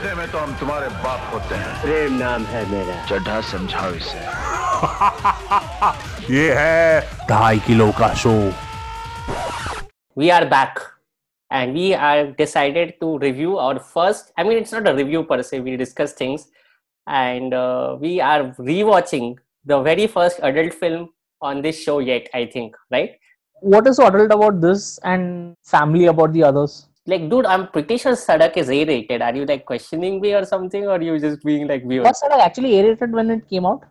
रिश्ते में तो हम तुम्हारे बाप होते हैं प्रेम नाम है मेरा चड्ढा समझाओ इसे ये है ढाई किलो का show we are back and we are decided to review our first i mean it's not a review per se we discuss things and uh, we are rewatching the very first adult film on this show yet i think right what is so adult about this and family about the others like dude i'm pretty sure sadak is a rated are you like questioning me or something or you just being like weird was sadak actually a rated when it came out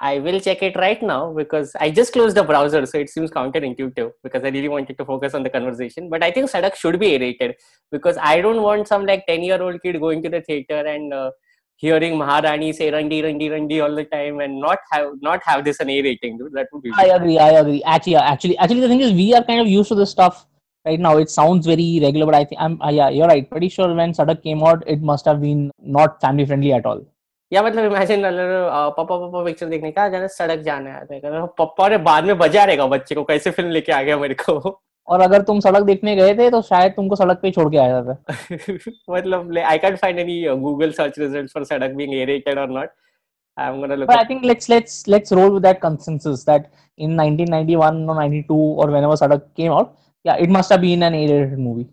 I will check it right now because I just closed the browser, so it seems counterintuitive because I really wanted to focus on the conversation. But I think Sadak should be A-rated because I don't want some like 10-year-old kid going to the theater and uh, hearing Maharani say "Randi, Randi, Randi" all the time and not have not have this an A rating, dude. That would be. I agree. I agree. Actually, actually, actually, the thing is, we are kind of used to this stuff right now. It sounds very regular, but I think I'm. Uh, yeah, you're right. Pretty sure when Sadak came out, it must have been not family friendly at all. या मतलब imagine पापा पापा picture देखने का जाना सड़क जाना है पापा ने बाद में बजा रहेगा बच्चे को कैसे फ़िल्म लेके आ गया मेरे को और अगर तुम सड़क देखने गए थे तो शायद तुमको सड़क पे छोड़ के आया था मतलब I can't find any Google search results for Sadak being aerated और not I'm gonna look. But I think let's let's let's roll with that consensus that in 1991 or 92 or whenever Sadak came out, yeah, it must have been an A-rated movie.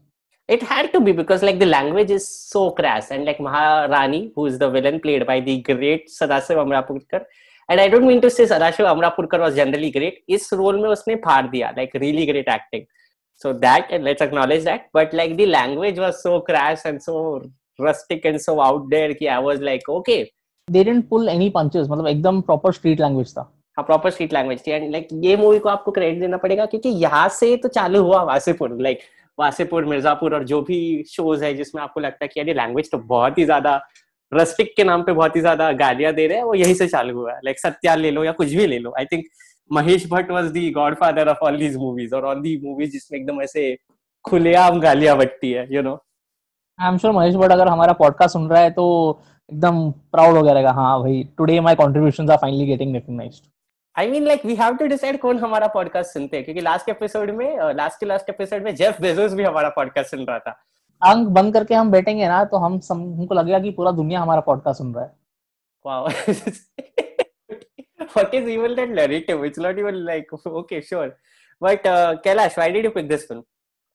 it had to be because like the language is so crass and like Maharani, who is the villain played by the great Sadashiv Amrapurkar, and I don't mean to say Sadashiv Amrapurkar was generally great. इस role में उसने फाड़ दिया like really great acting. So that and let's acknowledge that. But like the language was so crass and so rustic and so out there कि I was like okay. They didn't pull any punches. मतलब एकदम proper street language था. हाँ proper street language थी। And like ये movie को आपको credit देना पड़ेगा क्योंकि यहाँ से तो चालू हुआ वासीपुर लाइक वासेपुर, मिर्जापुर और जो भी शोज़ है जिसमें आपको लगता है कि यार लैंग्वेज तो बहुत ही ज़्यादा रस्टिक के नाम पे बहुत ही ज़्यादा गालियाँ दे रहे हैं, वो यही से चालू हुआ लाइक सत्या ले लो या कुछ भी ले लो। I think Mahesh Bhatt was the godfather of all these movies और ऑल दी मूवीज़ जिसमें एकदम ऐसे खुलेआम गालियाँ बटती है you know I am sure Mahesh Bhatt अगर हमारा पॉडकास्ट सुन रहा है तो एकदम प्राउड हो गया रहेगा। हाँ भाई today my contributions are finally getting recognised I mean like we have to decide कौन हमारा पॉडकास्ट सुनते हैं क्योंकि लास्ट एपिसोड में लास्ट के लास्ट एपिसोड में जेफ बेजोस भी हमारा पॉडकास्ट सुन रहा था आँख बंद करके हम बैठेंगे ना तो हम सम, हमको लगेगा कि पूरा दुनिया हमारा पॉडकास्ट सुन रहा है wow what is even that narrative it's not even like okay sure but uh, kailash why did you pick this film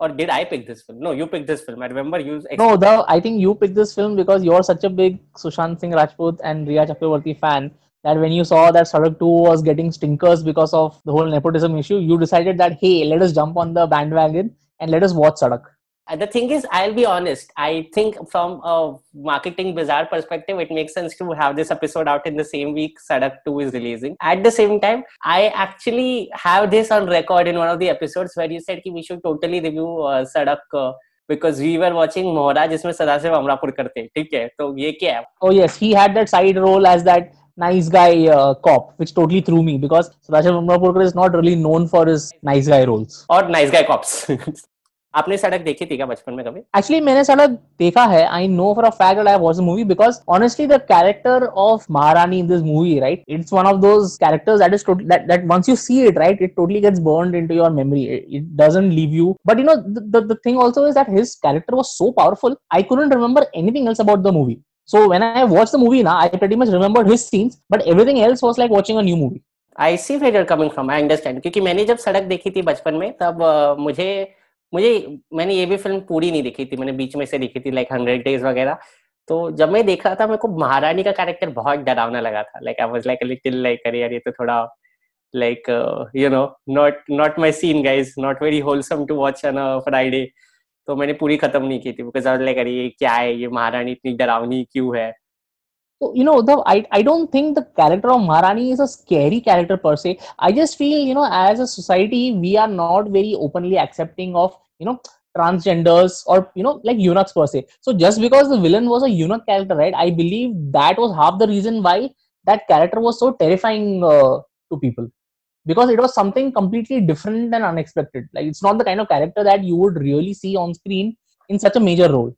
or did i pick this film no you picked this film i remember you no the i think you picked this film because you're such a big sushant singh rajput and riya chakraborty fan that when you saw that Sadak 2 was getting stinkers because of the whole nepotism issue, you decided that, hey, let us jump on the bandwagon and let us watch Sadak. And the thing is, I'll be honest. I think from a marketing bizarre perspective, it makes sense to have this episode out in the same week Sadak 2 is releasing. At the same time, I actually have this on record in one of the episodes where you said we should totally review uh, Sadak uh, because we were watching Mohra जिसमें सदाशिव अमरापुर करते ठीक है तो ये क्या है Oh yes, he had that side role as that Nice guy uh, cop, which totally threw me because Sadashiv Amrapurkar is not really known for his nice guy roles. और nice guy cops. आपने सड़क देखी थी क्या बचपन में कभी? Actually मैंने सड़क देखा है. I know for a fact that I watch the movie because honestly the character of Maharani in this movie right it's one of those characters that is that that once you see it right it totally gets burned into your memory it doesn't leave you but you know the the thing also is that his character was so powerful I couldn't remember anything else about the movie So when I watched the movie now, I pretty much remembered his scenes, but everything else was like watching a new movie. See where you're coming from. I understand. क्योंकि मैंने जब सड़क देखी थी बचपन में तब uh, मुझे मुझे मैंने ये भी फ़िल्म पूरी नहीं देखी थी मैंने बीच में से देखी थी लाइक हंड्रेड डेज़ वगैरह तो जब मैं देख रहा था मेरे को महारानी का कैरेक्टर बहुत डरावना लगा था like I was like little like अरे यार ये तो थोड़ा like you know not not my scene guys not very wholesome to watch on Friday तो मैंने पूरी खत्म नहीं की थी बिकॉज़ आई लाइक अरे ये क्या है ये महारानी इतनी डरावनी क्यों है So, you know, the I, I don't think the character of Maharani is a scary character per se. I just feel, you know, as a society, we are not very openly accepting of, you know, transgenders or, you know, like eunuchs per se. So just because the villain was a eunuch character, right, I believe that was half the reason why that character was so terrifying uh, to people. because it was something completely different and unexpected. Like it's not the kind of character that you would really see on screen in such a major role.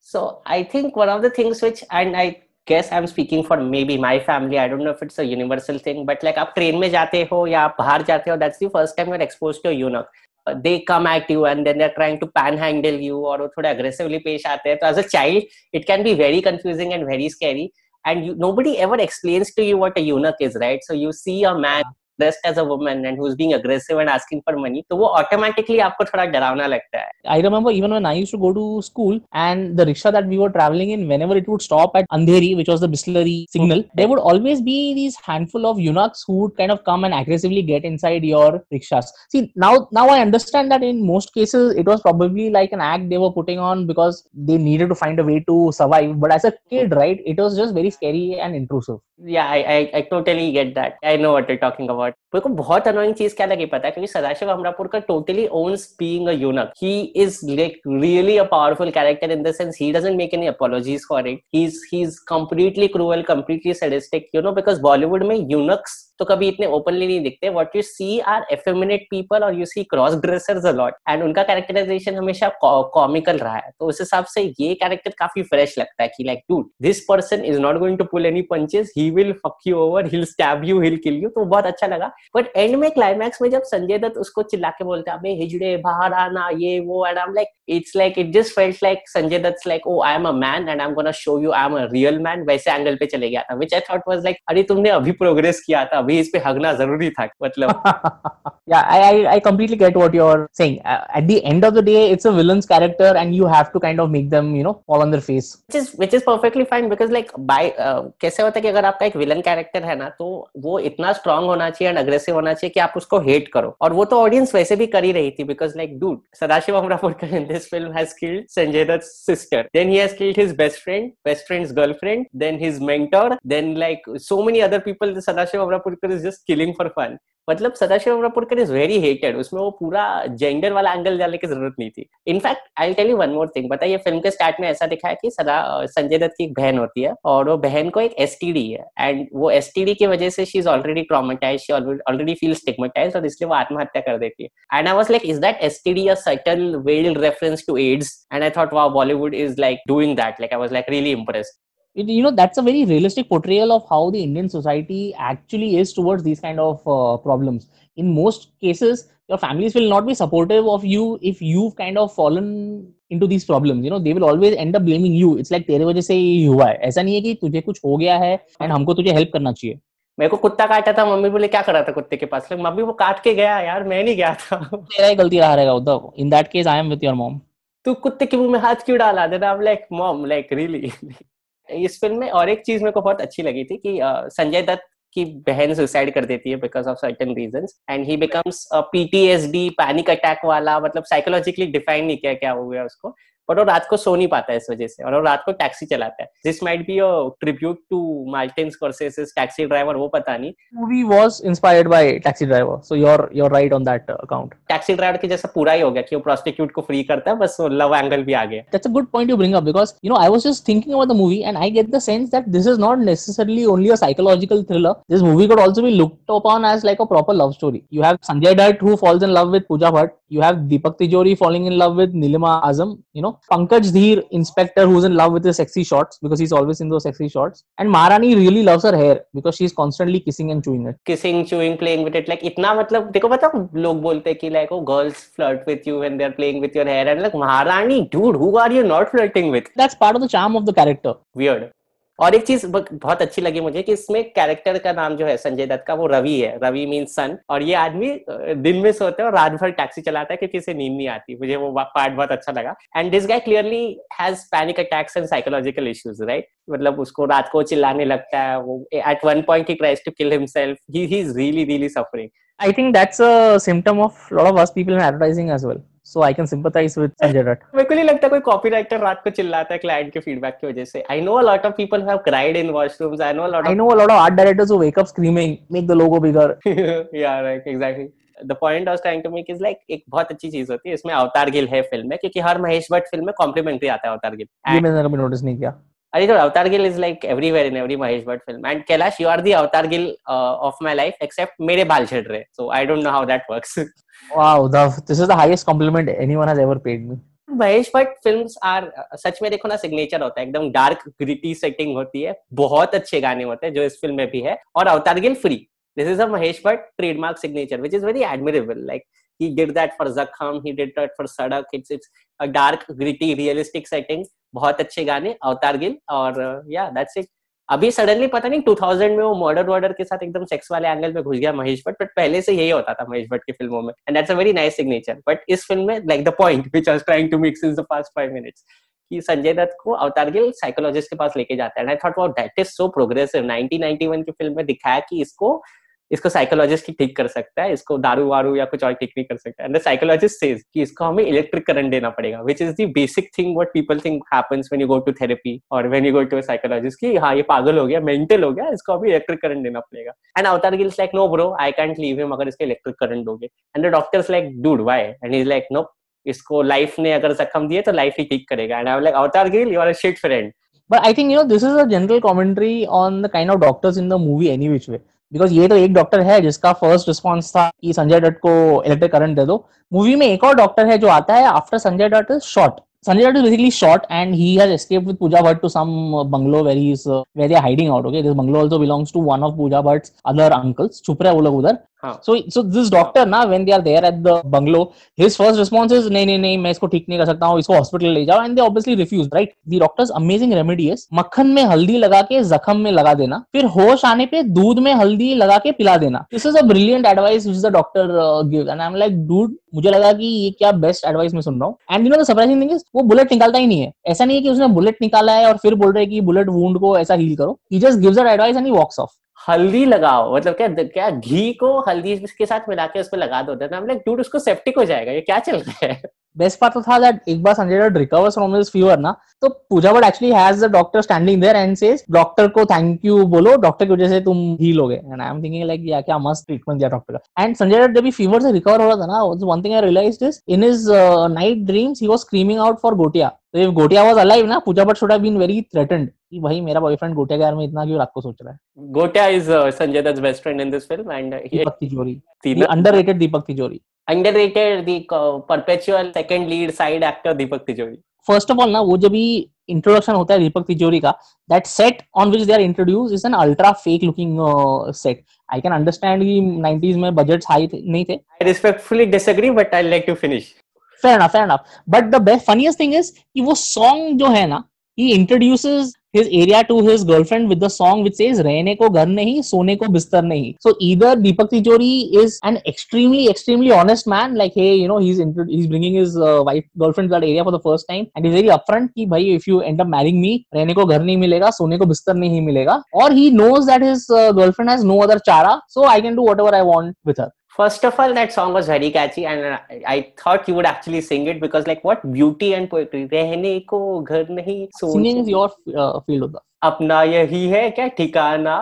So I think one of the things which and I guess I'm speaking for maybe my family. I don't know if it's a universal thing, but like आप train में जाते हो या आप बाहर जाते हो, that's the first time you're exposed to a eunuch. They come at you and then they are trying to panhandle you और वो थोड़े अग्रेसिवली पेश आते हैं तो as a child it can be very confusing and very scary and you, nobody ever explains to you what a eunuch is right so you see a man dressed as a woman and who's being aggressive and asking for money तो वो automatically आपको थोड़ा डरावना लगता है I remember even when I used to go to school and the rickshaw that we were traveling in, whenever it would stop at Andheri, which was the Bisleri signal, there would always be these handful of eunuchs who would kind of come and aggressively get inside your rickshaws. See, now now I understand that in most cases it was probably like an act they were putting on because they needed to find a way to survive. But as a kid, right, it was just very scary and intrusive. Yeah, I, I, I totally get that. I know what you're talking about. मेरे को बहुत annoying चीज़ क्या लगी पता है? क्योंकि सदाशिव अमरापुर का totally owns being a eunuch he is like really a powerful character in the sense he doesn't make any apologies for it he is he is completely cruel completely sadistic you know because Bollywood में eunuchs तो कभी इतने openly नहीं दिखते. What you see are effeminate people और you see cross dressers a lot and उनका characterisation हमेशा comical रहा है. तो उस हिसाब से ये कैरेक्टर काफ़ी फ्रेश लगता है कि like dude this person is not going to pull any punches he will fuck you over he'll stab you he'll kill you तो बहुत अच्छा लगा. बट एंड में क्लाइमैक्स में जब संजय दत्त उसको चिल्ला के बोलते अबे, हिजड़े, बाहर आना, ये, वो and I am like it's like it just felt like Sanjay Dutt like oh I am a man and I am gonna show you I am a real man वैसे एंगल पे चले गया था which I thought was like अरे, तुमने अभी progress किया था, अभी इस पे हगना ज़रूरी था मतलब yeah, I, I I completely get what you're saying. Uh, at the end of the day, it's a villain's character, and you have to kind of make them, you know, fall on their face. which is which is perfectly fine because like by uh, कैसे होता है कि अगर आपका एक villain character है ना तो वो इतना स्ट्रांग होना चाहिए एंड अग्रेसिव होना चाहिए कि आप उसको हेट करो और वो तो ऑडियंस वैसे भी कर ही रही थी because like dude Sadashiv Amrapurkar in this film has killed Sanjay Dutt sister then he has killed his best friend best friends girlfriend then his mentor then like so many other people Sadashiv Amrapurkar is just killing for fun मतलब Sadashiv Amrapurkar is very hated उसमें वो पूरा gender वाला angle डालने की ज़रूरत नहीं थी. In fact I tell you one more thing बताइए फ़िल्म के स्टार्ट में ऐसा दिखा है कि सदा संजय दत्त की एक बहन होती है और वो बहन को एक एसटीडी है. एंड वो एस की वजह से she is already traumatise already feel stigmatise और इसलिए वो आत्महत्या कर देती है. And I was like is that S T D subtle veiled reference to AIDS and I thought wow Bollywood is like doing that like I was like really impressed It, you know, that's a very realistic portrayal of how the Indian society actually is towards these kind of uh, problems. In most cases, your families will not be supportive of you if you've kind of fallen into these problems. You know, they will always end up blaming you. It's like तेरे वजह से ये हुआ है ऐसा नहीं है कि तुझे कुछ हो गया है एंड हमको तुझे हेल्प करना चाहिए मेरे को कुत्ता काटा था मम्मी बोले क्या करा था कुत्ते के पास मम्मी वो काट के गया यार मैं नहीं गया था तेरा ही गलती रहा रहेगा Uddhav in that case I am with your mom तू कुत्ते के मुँह में हाथ क्यों डाला then I am like mom like really इस फ़िल्म में, और एक चीज़ मेरे को बहुत अच्छी लगी थी कि संजय दत्त की बहन सुसाइड कर देती है because of certain reason and he becomes PTSD panic attack वाला मतलब साइकोलॉजिकली डिफाइन नहीं किया, क्या हो गया उसको। और वो रात को सो नहीं पाता इस वजह से और वो रात को टैक्सी चलाता है। This might be a tribute to Martin Scorsese's taxi driver वो पता नहीं। Movie was inspired by taxi driver so your your right on that account taxi driver के जैसा पूरा ही हो गया कि वो प्रोस्टिट्यूट को फ्री करता है बस वो लव एंगल भी आ गया। That's a good point you bring up because you know I was just thinking about the movie and I get the sense that this is not necessarily only a psychological thriller this movie could also be looked upon as like a proper love story you have Sanjay Dutt who falls in love with Pooja Bhatt you have Deepak Tijori falling in love with Nilima Azmi you no pankaj dheer inspector who's in love with his sexy shots because he's always in those sexy shots and maharani really loves her hair because she's constantly kissing and chewing it Kissing, chewing, playing with it. Like, इतना मतलब देखो pata, लोग बोलते हैं कि oh, girls flirt with you when they playing with your hair and like like dude who are you not flirting with? that's part of the charm of the character weird और एक चीज़ बहुत अच्छी लगी मुझे कि इसमें कैरेक्टर का नाम जो है, संजय दत्त का, वो रवि है। रवि मीन सन और ये आदमी दिन में सोते है और रात भर टैक्सी चलाता है क्योंकि इसे नींद नहीं आती। मुझे वो पार्ट बहुत अच्छा लगा। And this guy clearly has panic attacks and psychological issues right मतलब उसको रात को चिल्लाने लगता है, वो at one point he tries to kill himself he is really really suffering I think that's a symptom of a lot of us people in advertising as So I can sympathize with Sanjay Dutt. मेरे को नहीं लगता कोई copywriter रात को चिल्लाता है client के फीडबैक की वजह से। I know a lot of people have cried in washrooms I know a lot I know a lot of art directors who wake up screaming, make the logo bigger. yeah right exactly. The point I was trying to make is like एक बहुत अच्छी चीज़ होती है इसमें अवतार गिल है film में क्योंकि हर महेश भट्ट फ़िल्म में कॉम्प्लीमेंट्री आता है अवतार गिल। ये मैंने कभी नोटिस नहीं किया। अरे तो Avtar Gill is like everywhere in every Mahesh Bhatt film and Kailash you are the Avtar Gill of my life except मेरे बाल झड़ रहे so I don't know how that works Wow, the, this is the highest compliment anyone has ever paid me. Mahesh Bhatt films are सच में देखो ना signature होता है. एकदम डार्क ग्रिटी सेटिंग होती है. बहुत अच्छे गाने होते हैं जो इस फ़िल्म में भी है. और Avtar Gill free this is a Mahesh Bhatt trademark signature which is very admirable like he did that for zakham he did that for sadak. It's it's a dark gritty realistic setting. बहुत अच्छे गाने, अवतार गिल और या that's it अभी suddenly पता नहीं 2000 में वो मर्डर वर्डर के साथ एकदम सेक्स वाले एंगल में घुस गया महेश भट्ट बट पहले से यही होता था महेश भट्ट की फ़िल्मों में. And that's a very nice signature but इस फ़िल्म में like the point which I was trying to make since the past 5 minutes कि संजय दत्त को अवतार गिल साइकोलॉजिस्ट के पास लेके जाता है. And I thought wow that is so progressive 1991 की फ़िल्म में दिखाया कि इसको इसको साइकोलॉजिस्ट ही ठीक कर सकता है, इसको दारू वारू या कुछ और ठीक नहीं कर सकता एंड द साइकोलॉजिस्ट सेज कि इसको हमें इलेक्ट्रिक करंट देना पड़ेगा which is the basic thing what people think happens when you go to therapy और when you go to a psychologist कि हाँ ये पागल हो गया मेंटल हो गया, इसको अभी इलेक्ट्रिक करंट देना पड़ेगा। And Avtar Gill's like no bro I can't leave him अगर इसके इलेक्ट्रिक करंट दोगे. And the doctor's like dude why and is like no इसको लाइफ ने अगर जख्म दिए तो लाइफ ही ठीक करेगा. And I like Avtar Gill you are a shit friend But I think, you know, this is a general commentary on the kind of doctors in the movie any which way. Because ये तो एक doctor है जिसका first response था कि संजय डट को electric current दे दो movie में एक और डॉक्टर है जो आता है after Sanjay Dutt is short Sanjay Dutt is basically shot and he has escaped with Pooja Bhatt to some uh, bungalow where he's uh, where they're hiding out. Okay, this bungalow also belongs to one of Pooja Bhatt's other uncles. छुप रहे हैं वो लोग उधर. हाँ. So so this doctor ना when they are there at the bungalow, his first response is नहीं नहीं नहीं मैं इसको ठीक नहीं कर सकता हूँ इसको हॉस्पिटल ले जाओ and they obviously refuse. Right? The doctor's amazing remedy is मक्खन में हल्दी लगा के जख्म में लगा देना फिर होश आने पे दूध में हल्दी लगा के पिला देना. This is a brilliant advice which the doctor uh, gives and I'm like dude मुझे लगा कि ये क्या बेस्ट एडवाइस मैं सुन रहा हूँ and you know the surprising thing is वो बुलेट निकालता ही नहीं है ऐसा नहीं है कि उसने बुलेट निकाला है और फिर बोल रहे हैं कि बुलेट वुंड को ऐसा हील करो he just gives that advice and he walks off हल्दी लगाओ मतलब क्या क्या घी को हल्दी के साथ मिला के उस पर लगा दो देन लाइक डूड उसको सेप्टिक हो जाएगा, ये क्या चल रहा है? बेस्ट पार्ट तो था दैट एक बार Sanjay Dutt recovers from his fever ना तो Pooja Bhatt actually has the doctor standing there and says doctor को थैंक यू बोलो डॉक्टर की वजह से तुम हील हो गए. And I am thinking like या क्या मस्त ट्रीटमेंट दिया डॉक्टर का. एंड संजय दत्त जब भी फीवर से रिकवर हो रहा था ना one thing I realised is in his night dreams he was screaming out for Gotiya तो इफ़ गोटिया वाज अलाइव ना, Pooja Bhatt should have been very threatened कि भाई मेरा बॉयफ्रेंड गोटिया के बारे में इतना क्यों रात को सोच रहा है? Gotiya is Sanjay Dutt's best friend in this film and Deepak Tijori. Underrated Deepak तिजोरी। The uh, perpetual second lead side actor Deepak Tijori. First of all ना वो जब भी इंट्रोडक्शन होता है दीपक तिजोरी का that set on which they are introduce is an ultra fake looking set I can understand कि 90s में बजट्स हाई नहीं थे। I respectfully disagree, but I'd like to finish. Fair enough fair enough but the best funniest thing is कि वो song जो है ना he introduces his area to his girlfriend with the song which says रहने को घर नहीं सोने को बिस्तर नहीं so either Deepak Tijori is an extremely extremely honest man like hey you know he's he's bringing his uh, wife girlfriend to that area for the first time and he's very upfront कि भाई if you end up marrying me रहने को घर नहीं मिलेगा सोने को बिस्तर नहीं मिलेगा or he knows that his uh, girlfriend has no other chara so I can do whatever I want with her First of all, that song was very catchy, and I, I thought you would actually sing it because, like, what beauty and poetry. रहने को घर नहीं singing सोच is your uh, field of the अपना यही है क्या ठिकाना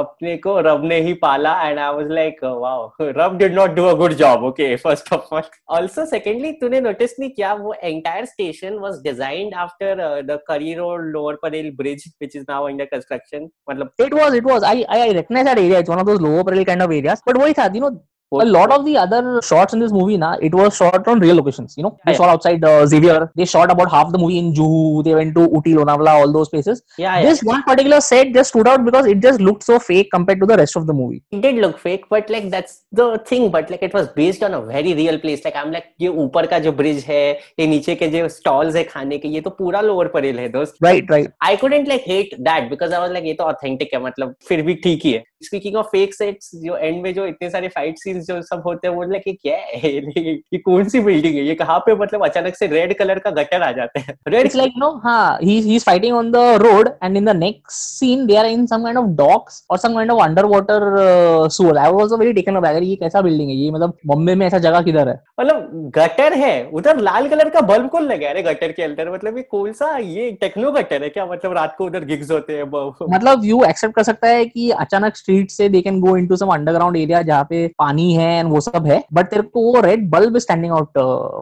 अपने को रब ने ही पाला and I was like wow रब did not do a good job okay first of all also secondly तूने नोटिस नहीं किया वो entire station was designed after the Curry Road Lower Parel bridge which is now under construction मतलब It was, it was. I, I I recognize that area. It's one of those lower parallel kind of areas. But what is you know, a lot of the other shots in this movie, na, it was shot on real locations. You know, they Yeah. shot outside uh, Xavier. They shot about half the movie in Juhu. They went to Uti, Lonavala, all those places. yeah, yeah. This one particular set just stood out because it just looked so fake compared to the rest of the movie. it did look fake but like that's the thing but like it was based on a very real place like i'm like ये ऊपर का जो bridge है ये नीचे के जो stalls है खाने के ये तो पूरा लोअर परेल है दोस्त Right, right. I couldn't like hate that because I was like ये तो ऑथेंटिक है मतलब फिर भी ठीक ही है स्पीकिंग ऑफ़ फेक सेट्स जो एंड में जो इतने सारे फाइट सीन्स जो सब होते हैं वो ये क्या है? ये कौन सी बिल्डिंग है? ये कहाँ पे मतलब अचानक से रेड कलर का गटर आ जाते हैं? Red It's like you know, huh, he's he's fighting on the road, and in the next scene they are in some kind of docks or some kind of underwater uh, sewer. I was also very taken ये कैसा building है? ये मतलब बॉम्बे में ऐसा जगह किधर है? मतलब गटर है उधर लाल कलर का बल्ब कौन लगा है? गटर के अंदर मतलब ये कौन सा ये टेक्नो गटर है क्या? मतलब रात को उधर गिग्स होते हैं मतलब यू एक्सेप्ट कर सकता है कि अचानक स्ट्रीट से they can go into some underground area जहाँ पे पानी है एंड वो सब है बट तेरे को वो red bulb standing out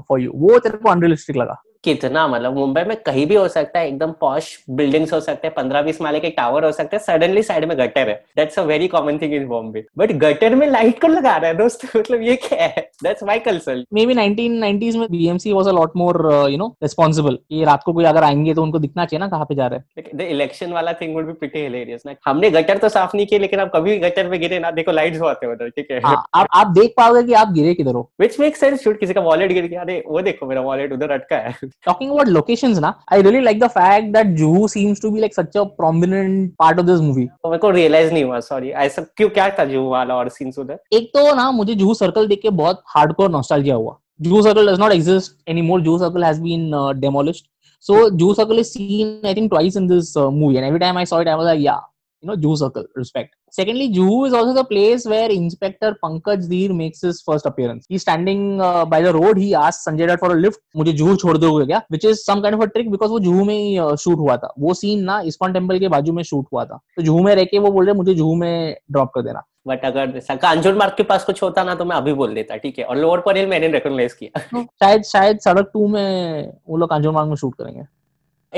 for you वो तेरे को अनरियलिस्टिक लगा। कितना मतलब मुंबई में कहीं भी हो सकता है एकदम पॉश बिल्डिंग्स हो सकते हैं पंद्रह बीस माले के टावर हो सकते हैं सडनली साइड में गटर है। That's a very common thing in Bombay but gutter में लाइट को लगा रहा है दोस्त? मतलब ये क्या है? That's my concern maybe 1990s में was a lot more uh, you know responsible. कि रात को कोई अगर आएँगे तो उनको दिखना चाहिए ना कहाँ पे जा रहे हैं। द इलेक्शन वाला thing would be pretty hilarious ना हमने गटर तो साफ़ नहीं किए लेकिन आप कभी गटर में गिरे ना देखो लाइट लाइट्स आते हैं उधर ठीक है? हाँ, आप आप देख पाओगे कि आप गिरे किधर हो। विच मेक सेंस शूट किसी का वॉलेट गिर गया अरे वो देखो मेरा वॉलेट उधर अटका है। Talking about locations na i really like the fact that juhu seems to be like such a prominent part of this movie तो मेरे को रियलाइज़ नहीं हुआ सॉरी ऐसा क्यों क्या था जो वाला और सीन्स उधर एक तो ना मुझे जुहू सर्कल देख के बहुत हार्डकोर नॉस्टैल्जिया हुआ Juhu circle does not exist anymore Juhu circle has been demolished so juhoo circle is seen i think twice in this uh, movie and every time i saw it i was like yeah you know juhoo circle respect secondly juhoo is also the place where inspector pankaj dheer makes his first appearance he's standing uh, by the road he asks sanjay dutt for a lift मुझे जुहू छोड़ दोगे क्या which is some kind of a trick because वो जुहू में ही shoot हुआ था वो scene ना इस्कॉन टेंपल के बाजू में शूट हुआ था तो जुहू में रह के वो बोल रहे मुझे जुहू में ड्रॉप कर देना बट अगर कांजूर मार्ग के पास कुछ होता ना तो मैं अभी बोल देता ठीक है और लोअर पर मैंने रिकॉग्नाइज किया तो शायद शायद सड़क टू में वो लोग कांजूरमार्ग में शूट करेंगे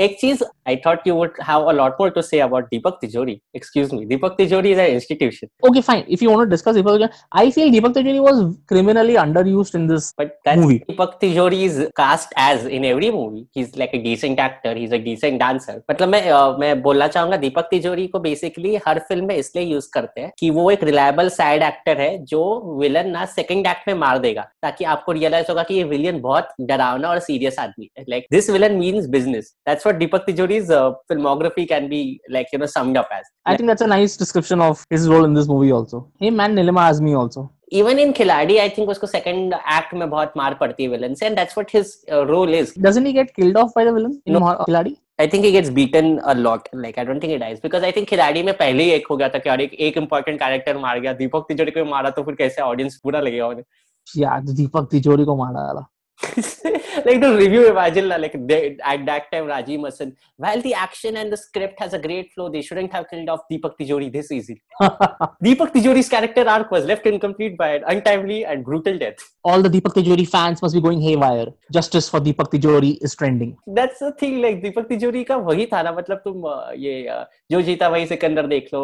एक चीज़ I thought you would have a lot more to say about Deepak Tijori excuse me Deepak Tijori is an institution Okay, fine. If you want to discuss Deepak Tijori, I feel Deepak Tijori was criminally underused in this. But that's Movie. Deepak Tijori is cast as in every movie. He's like a decent actor. He's a decent dancer. मतलब मैं अ, मैं बोलना चाहूँगा दीपक तिजोरी को basically हर film में इसलिए use करते हैं कि वो एक रिलायबल साइड एक्टर है जो विलन ना सेकंड एक्ट में मार देगा ताकि आपको रियलाइज़ होगा कि ये विलियन बहुत डरावना और सीरियस आदमी है like this villain means business that's what Deepak Tijori's uh, filmography can be like you know summed up as I think that's a nice description of his role in this movie also. Hey man, Nilima Azmi also. Even in Khiladi I think उसको second act में बहुत मार पड़ती है villain से and that's what his role is Doesn't he get killed off by the villain in No. Khiladi? I think he gets beaten a lot like I don't think he dies because I think Khiladi में पहले ही एक हो गया था कि और एक एक इंपॉर्टेंट कैरेक्टर मार गया दीपक तिजोरी को मारा तो फिर कैसे ऑडियंस पूरा लगेगा उन्हें Yeah, the Deepak Tijori को मारा डाला. Like the review imagine like they, at that time Rajiv Masan while the action and the script has a great flow they shouldn't have killed off Deepak Tijori this easily Deepak Tijori's character arc was left incomplete by an untimely and brutal death All the Deepak Tijori fans must be going haywire. Justice for Deepak Tijori is trending. That's the thing like Deepak Tijori का वही था ना मतलब तुम अ, ये अ, जो जीता वही सिकंदर देख लो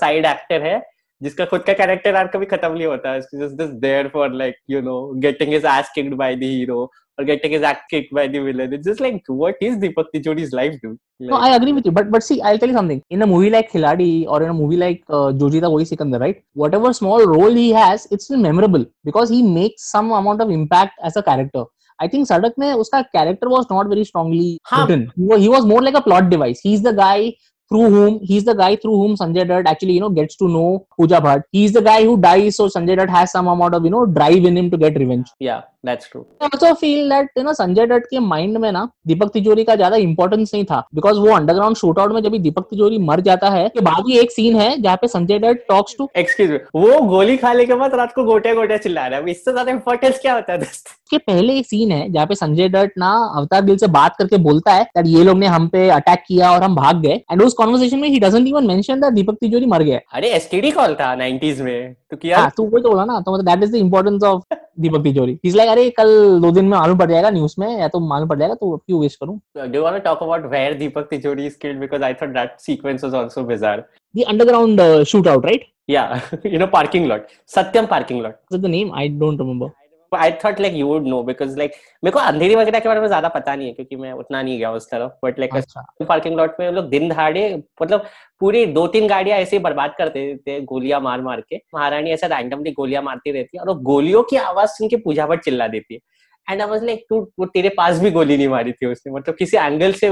साइड एक्टर है जिसका खुद का कैरेक्टर आर कभी खत्म नहीं होता। है just this there for like you know getting his ass kicked by the hero और getting his ass kicked by the villain it's just like what is Deepak Tijori's life do no I agree with you but but see I will tell you something in a movie like Khiladi और in a movie like Jo Jeeta Wohi Sikandar right whatever small role he has it's memorable because he makes some amount of impact as a character I think Sadak में उसका character was not very strongly was more like a plot device he is the guy Through whom he's the guy through whom Sanjay Dutt actually you know gets to know Pooja Bhatt. He's the guy who dies, so Sanjay Dutt has some amount of you know drive in him to get revenge. yeah that's true. I also feel that you know Sanjay Dutt के mind में ना दीपक तिजोरी का ज़्यादा importance नहीं था because वो underground shootout में जब दीपक तिजोरी मर जाता है के बाद ही एक सीन है जहाँ पे Sanjay Dutt talks to excuse me वो गोली खाने के बाद रात को गोटे गोटे चिल्ला रहा है। इससे ज़्यादा इंपॉर्टेंस क्या होता है दोस्त? के पहले एक सीन है जहाँ पे संजय दत्त ना अवतार गिल से बात करके बोलता है ये लोग ने हम पे अटैक किया और हम भाग गए एंड उस कॉन्वर्सेशन में he doesn't even mention that Deepak Tijori मर गया। है। अरे एसटीडी कॉल था 90s में। तो किया? हाँ तो वही तो बोला ना तो मतलब that is the importance of Deepak Tijori. Is like जाएगा अरे कल दो दिन में मालूम पड़ जाएगा न्यूज़ में या तो मालूम पड़ जाएगा तो क्यों वेस्ट करूँ? Do want to talk about where Deepak Tijori is killed because I thought that sequence was also bizarre the underground shoot out right या you know parking lot Satyam parking lot the name I don't remember I thought like you would know because like मेरे को अंधेरी वगैरह के बारे में ज़्यादा पता नहीं है क्योंकि मैं उतना नहीं गया उस तरफ़ बट लाइक अच्छा। पार्किंग लॉट में लोग दिन दहाड़े मतलब पूरी दो तीन गाड़ियाँ ऐसे ही बर्बाद कर देते गोलियाँ मार मार के महारानी ऐसा रैंडमली गोलियाँ मारती रहती है और वो गोलियों की आवाज़ सुन के पूजा भट्ट चिल्ला देती है। एंड आई वाज लाइक तू वो तेरे पास भी गोली नहीं मारी थी उसने मतलब किसी एंगल से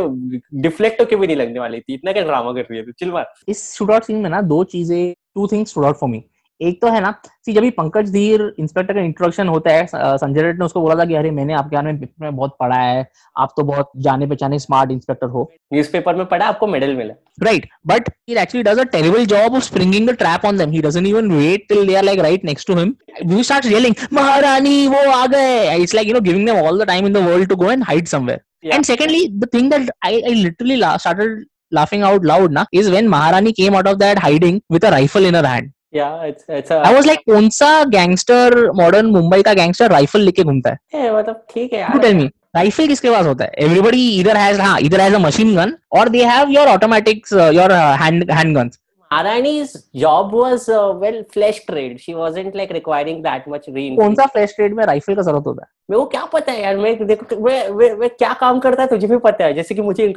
डिफ्लेक्ट होके भी नहीं लगने वाली थी इतना क्या ड्रामा कर रही है तू चिल मार। इस शूटआउट सीन में ना दो चीज़ें two things stood out for me एक तो है ना सी जब पंकज धीर इंस्पेक्टर का इंट्रोडक्शन होता है संजय रेट ने उसको बोला था कि अरे मैंने आपके बारे में बहुत पढ़ा है आप तो बहुत जाने पहचाने स्मार्ट इंस्पेक्टर हो। न्यूज़पेपर में पढ़ा आपको मेडल मिला। Right but it actually does a terrible job of springing the trap on them he doesn't even wait till they are like right next to him you start yelling Maharani वो आ गए it's like you know giving them all the time in the world to go and hide somewhere and secondly the thing that I I literally started laughing out loud ना is when Maharani came out of that hiding with a rifle in her hand yeah it's it's I was like कौन सा gangster modern Mumbai का gangster rifle लेके घूमता है? मतलब ठीक है यार। टेल मी राइफल किसके पास होता है? एवरीबडी इधर हैज़ हाँ इधर हैज़ अ मशीन गन और they have your automatics your hand hand guns Maharani's job was uh, well flesh trade. She wasn't like requiring that much कौन सा फ्लैश ट्रेड में राइफल का ज़रूरत होता है? मेरे को क्या पता है यार मैं देखो मैं, मैं, मैं क्या काम करता है तुझे भी पता है। जैसे कि मुझे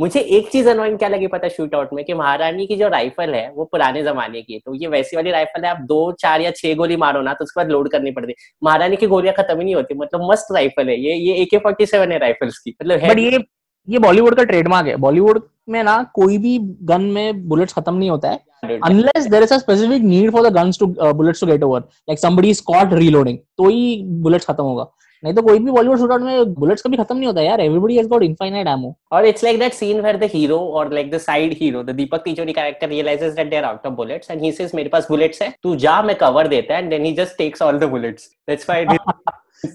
मुझे एक चीज़ अनोइंग क्या लगी पता शूट आउट में कि महारानी की जो राइफल है वो पुराने जमाने की है। तो ये वैसी वाली राइफल है आप दो चार या छह गोली मारो ना तो उसके बाद लोड करनी पड़ती है। महारानी की गोलियाँ खत्म ही नहीं होती मतलब मस्त राइफल है। ये ये ए के फोर्टी सेवन है राइफल्स की मतलब बट है ये ये बॉलीवुड का ट्रेडमार्क है। बॉलीवुड में ना कोई भी गन में बुलेट्स खत्म नहीं होता है unless there is a specific need for the guns to uh, bullets to get over like somebody is caught तो ही bullets खत्म होगा। नहीं तो कोई भी बॉलीवुड शूट में बुलेट्स कभी खत्म नहीं होता यार everybody has got infinite ammo और it's like that scene where the hero और like the side hero the Deepak Tijori character realizes that they are out of bullets and he says मेरे पास bullets है तू जा मैं cover देता है and then he just takes all the bullets that's why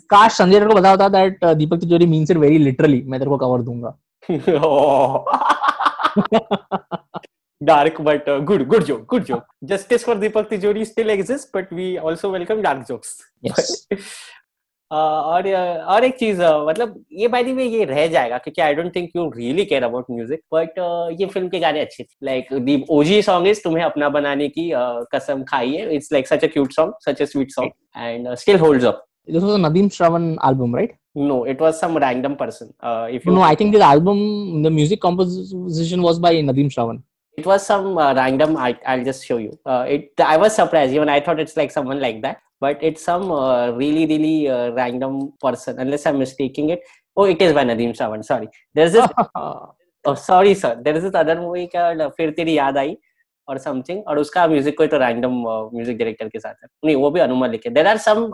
काश संजय को पता होता दैट दीपक तिजोरी मींस इट वेरी लिटरली मैं तेरे को कवर दूँगा। Dark but good good joke good joke justice for Deepak Tijori still exist but we also welcome dark jokes और uh, और एक चीज़ uh, मतलब ये बाई में ये रह जाएगा क्योंकि I don't think you really care about music but ये फ़िल्म के गाने अच्छे थे। Like the OG song is तुम्हें अपना बनाने की uh, कसम खाई है। It's like such a cute song such a sweet song and still holds up this was a Nadeem Shravan album right no it was some random person uh, if you no I think this album the music composition was by Nadeem Shravan it was some uh, random I, i'll just show you uh, it i was surprised even i thought it's like someone like that but it's some uh, really really uh, random person unless i'm mistaking it oh it is by nadeem Shravan. sorry there's this oh sorry sir there is this other movie called uh, फिर तेरी याद आई और something और उसका music कोई तो random music director के साथ है नहीं वो भी अनुमान लिखे there are some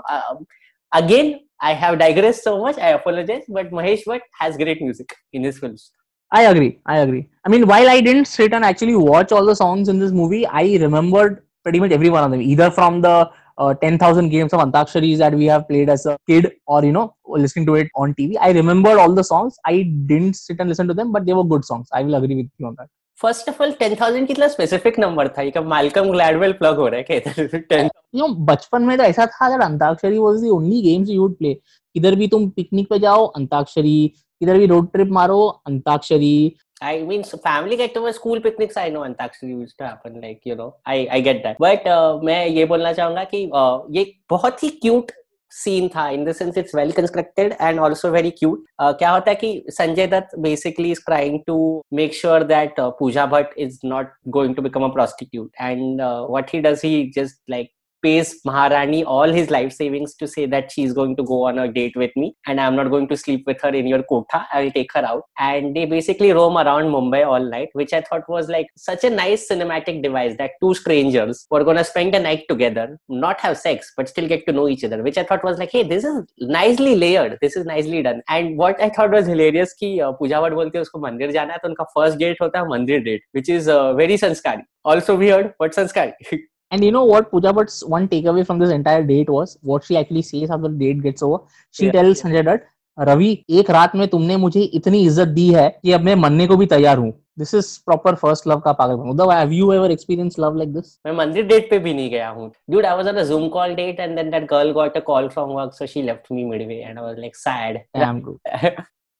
again I have digressed so much. I apologize, but Mahesh Bhatt has great music in his films. I agree. I agree. I mean, while I didn't sit and actually watch all the songs in this movie, I remembered pretty much every one of them, either from the uh, 10,000 games of Antakshari that we have played as a kid or, you know, listening to it on TV. I remembered all the songs. I didn't sit and listen to them, but they were good songs. I will agree with you on that. First of all ten thousand कितना specific number था। ये Malcolm Gladwell plug हो रहा है? कहते हैं you know, बचपन में तो ऐसा था अगर antakshari was the only games you would play किधर भी तुम पिकनिक पे जाओ अंताक्षरी किधर भी रोड ट्रिप मारो antakshari. I mean family get to school picnic I know antakshari use to happen like you know I I get that but मैं ये बोलना चाहूँगा कि uh, ये बहुत ही क्यूट सीन था in the sense it's well constructed and also very cute क्या होता है कि Sanjay Dutt basically is trying to make sure that Pooja Bhatt is not going to become a prostitute and what he does he just like pays Maharani all his life savings to say that she's going to go on a date with me and I'm not going to sleep with her in your kotha. I will take her out. And they basically roam around Mumbai all night, which I thought was like such a nice cinematic device that two strangers were going to spend a night together, not have sex, but still get to know each other, which I thought was like, hey, this is nicely layered. This is nicely done. And what I thought was hilarious कि uh, Pooja Bhatt बोलते हैं उसको मंदिर जाना है तो उनका first date होता है मंदिर date which is uh, very संस्कारी also weird but संस्कारी And you know what Pooja Bhatt's one takeaway from this entire date was what she actually says after the date gets over. She Yeah. tells Sanjay Dutt, Ravi एक रात में तुमने मुझे इतनी इज्जत दी है कि अब मैं मरने को भी तैयार हूँ this is proper first love का पागलपन Uddhav have you ever experience love like this मैं मंदिर डेट पे भी नहीं गया हूँ dude i was on a zoom call date and then that girl got a call from work so she left me midway and i was like sad damn true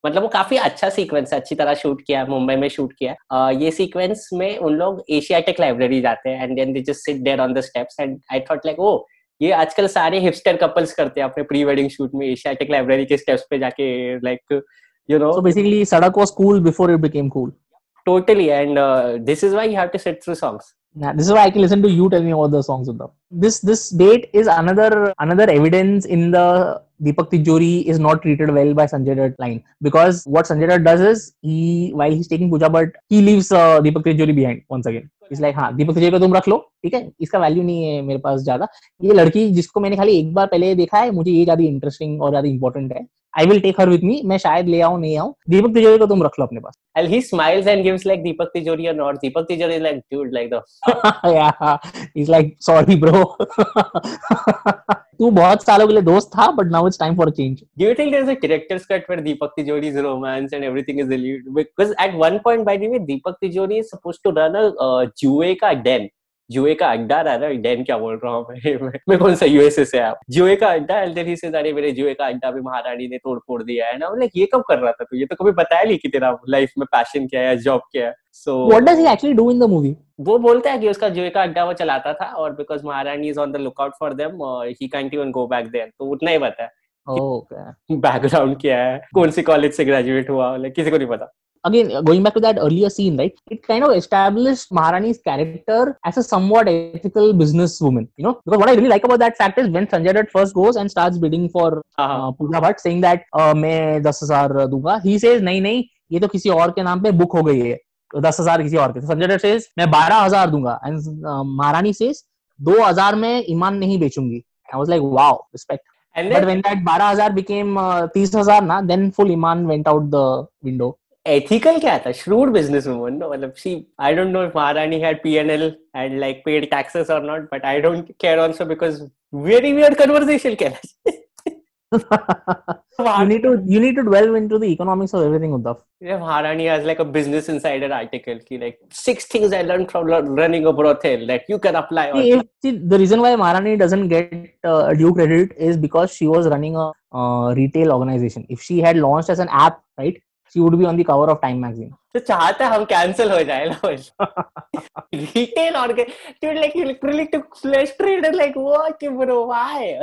मतलब वो काफ़ी अच्छा सीक्वेंस है अच्छी तरह शूट किया है मुंबई में शूट किया है अह, ये सीक्वेंस में उन लोग एशियाटिक लाइब्रेरी जाते हैं and then they just sit there on the steps and I thought like oh ये आजकल सारे हिपस्टर कपल्स करते हैं अपने प्री वेडिंग शूट में एशियाटिक लाइब्रेरी के स्टेप्स पे जाके like you know So basically, Sadak was cool before it became cool. totally and uh, this is why you have to sit through songs Nah, this is why I can listen to you tell me all the songs of them. This this date is another another evidence in the Deepak Tijori is not treated well by Sanjay Dutt line because what Sanjay Dutt does is he while he's taking Pooja Bhatt he leaves uh, Deepak Tijori behind once again. He's like हाँ दीपक तिजोरी को तुम रख लो ठीक है इसका value नहीं है मेरे पास ज़्यादा ये लड़की जिसको मैंने खाली एक बार पहले देखा है मुझे ये ज़्यादा इंटरेस्टिंग और ज़्यादा इंपॉर्टेंट है I will take her with me मैं शायद ले आऊँ नहीं आऊँ दीपक तिजोरी को तुम रख लो अपने पास and he smiles and gives like Deepak Tijori or not Deepak Tijori is like dude like the yeah, he's like, sorry, bro. तू बहुत सालों के लिए दोस्त था but now it's time for change Do you think there's a director's cut where Deepak Tijori's romance and everything is eluded? Because at one point, by the way, Deepak Tijori is supposed to run a uh, juve ka den. जुए का अड्डा रहा ना Dan क्या बोल रहा हूँ मैं मैं- कौन सा यूएसए से आप जुए का अड्डा एंड देन ही सेज अरे मेरे जुए का अड्डा भी महारानी ने तोड़ फोड़ दिया है ना? लाइक ये कब कर रहा था तू? ये तो कभी बताया नहीं कि तेरा लाइफ में पैशन क्या है जॉब क्या है? सो what does he actually do in the movie? वो बोलता है कि उसका जुए का अड्डा वो चलाता था और because Maharani is on the lookout for them he can't even go back there तो उतना ही पता है बैकग्राउंड क्या है कौन सी कॉलेज से ग्रेजुएट हुआ किसी को नहीं पता। Again going back to that earlier scene right it kind of established maharani's character as a somewhat ethical businesswoman you know because what i really like about that fact is when sanjay dutt first goes and starts bidding for हाँ हाँ uh, Pooja Bhatt saying that uh, मैं दस हज़ार दूँगा he says नहीं नहीं ये तो किसी और के नाम पे बुक हो गई है तो दस हज़ार किसी और के तो संजय दत्त says मैं बारह हज़ार दूँगा एंड महारानी says दो हज़ार में ईमान नहीं बेचूँगी I was like wow respect and but when that बारह हज़ार became तीस हज़ार ना then full Iman went out the window ethical क्या था shrewd business woman no मतलब she I don't know if Maharani had PNL and like paid taxes or not but I don't care also because very weird conversation Kailash you need to you need to delve into the economics of everything Uddhav. Yeah, Maharani has like a business insider article ki like six things I learned from lo- running a brothel that you can apply on See, if, see, the reason why Maharani doesn't get uh, due credit is because she was running a uh, retail organization. If she had launched as an app, right, she would be on the cover of Time magazine. तो चाहता है हम cancel हो जाए retail और dude like you literally took flesh trade like what bro why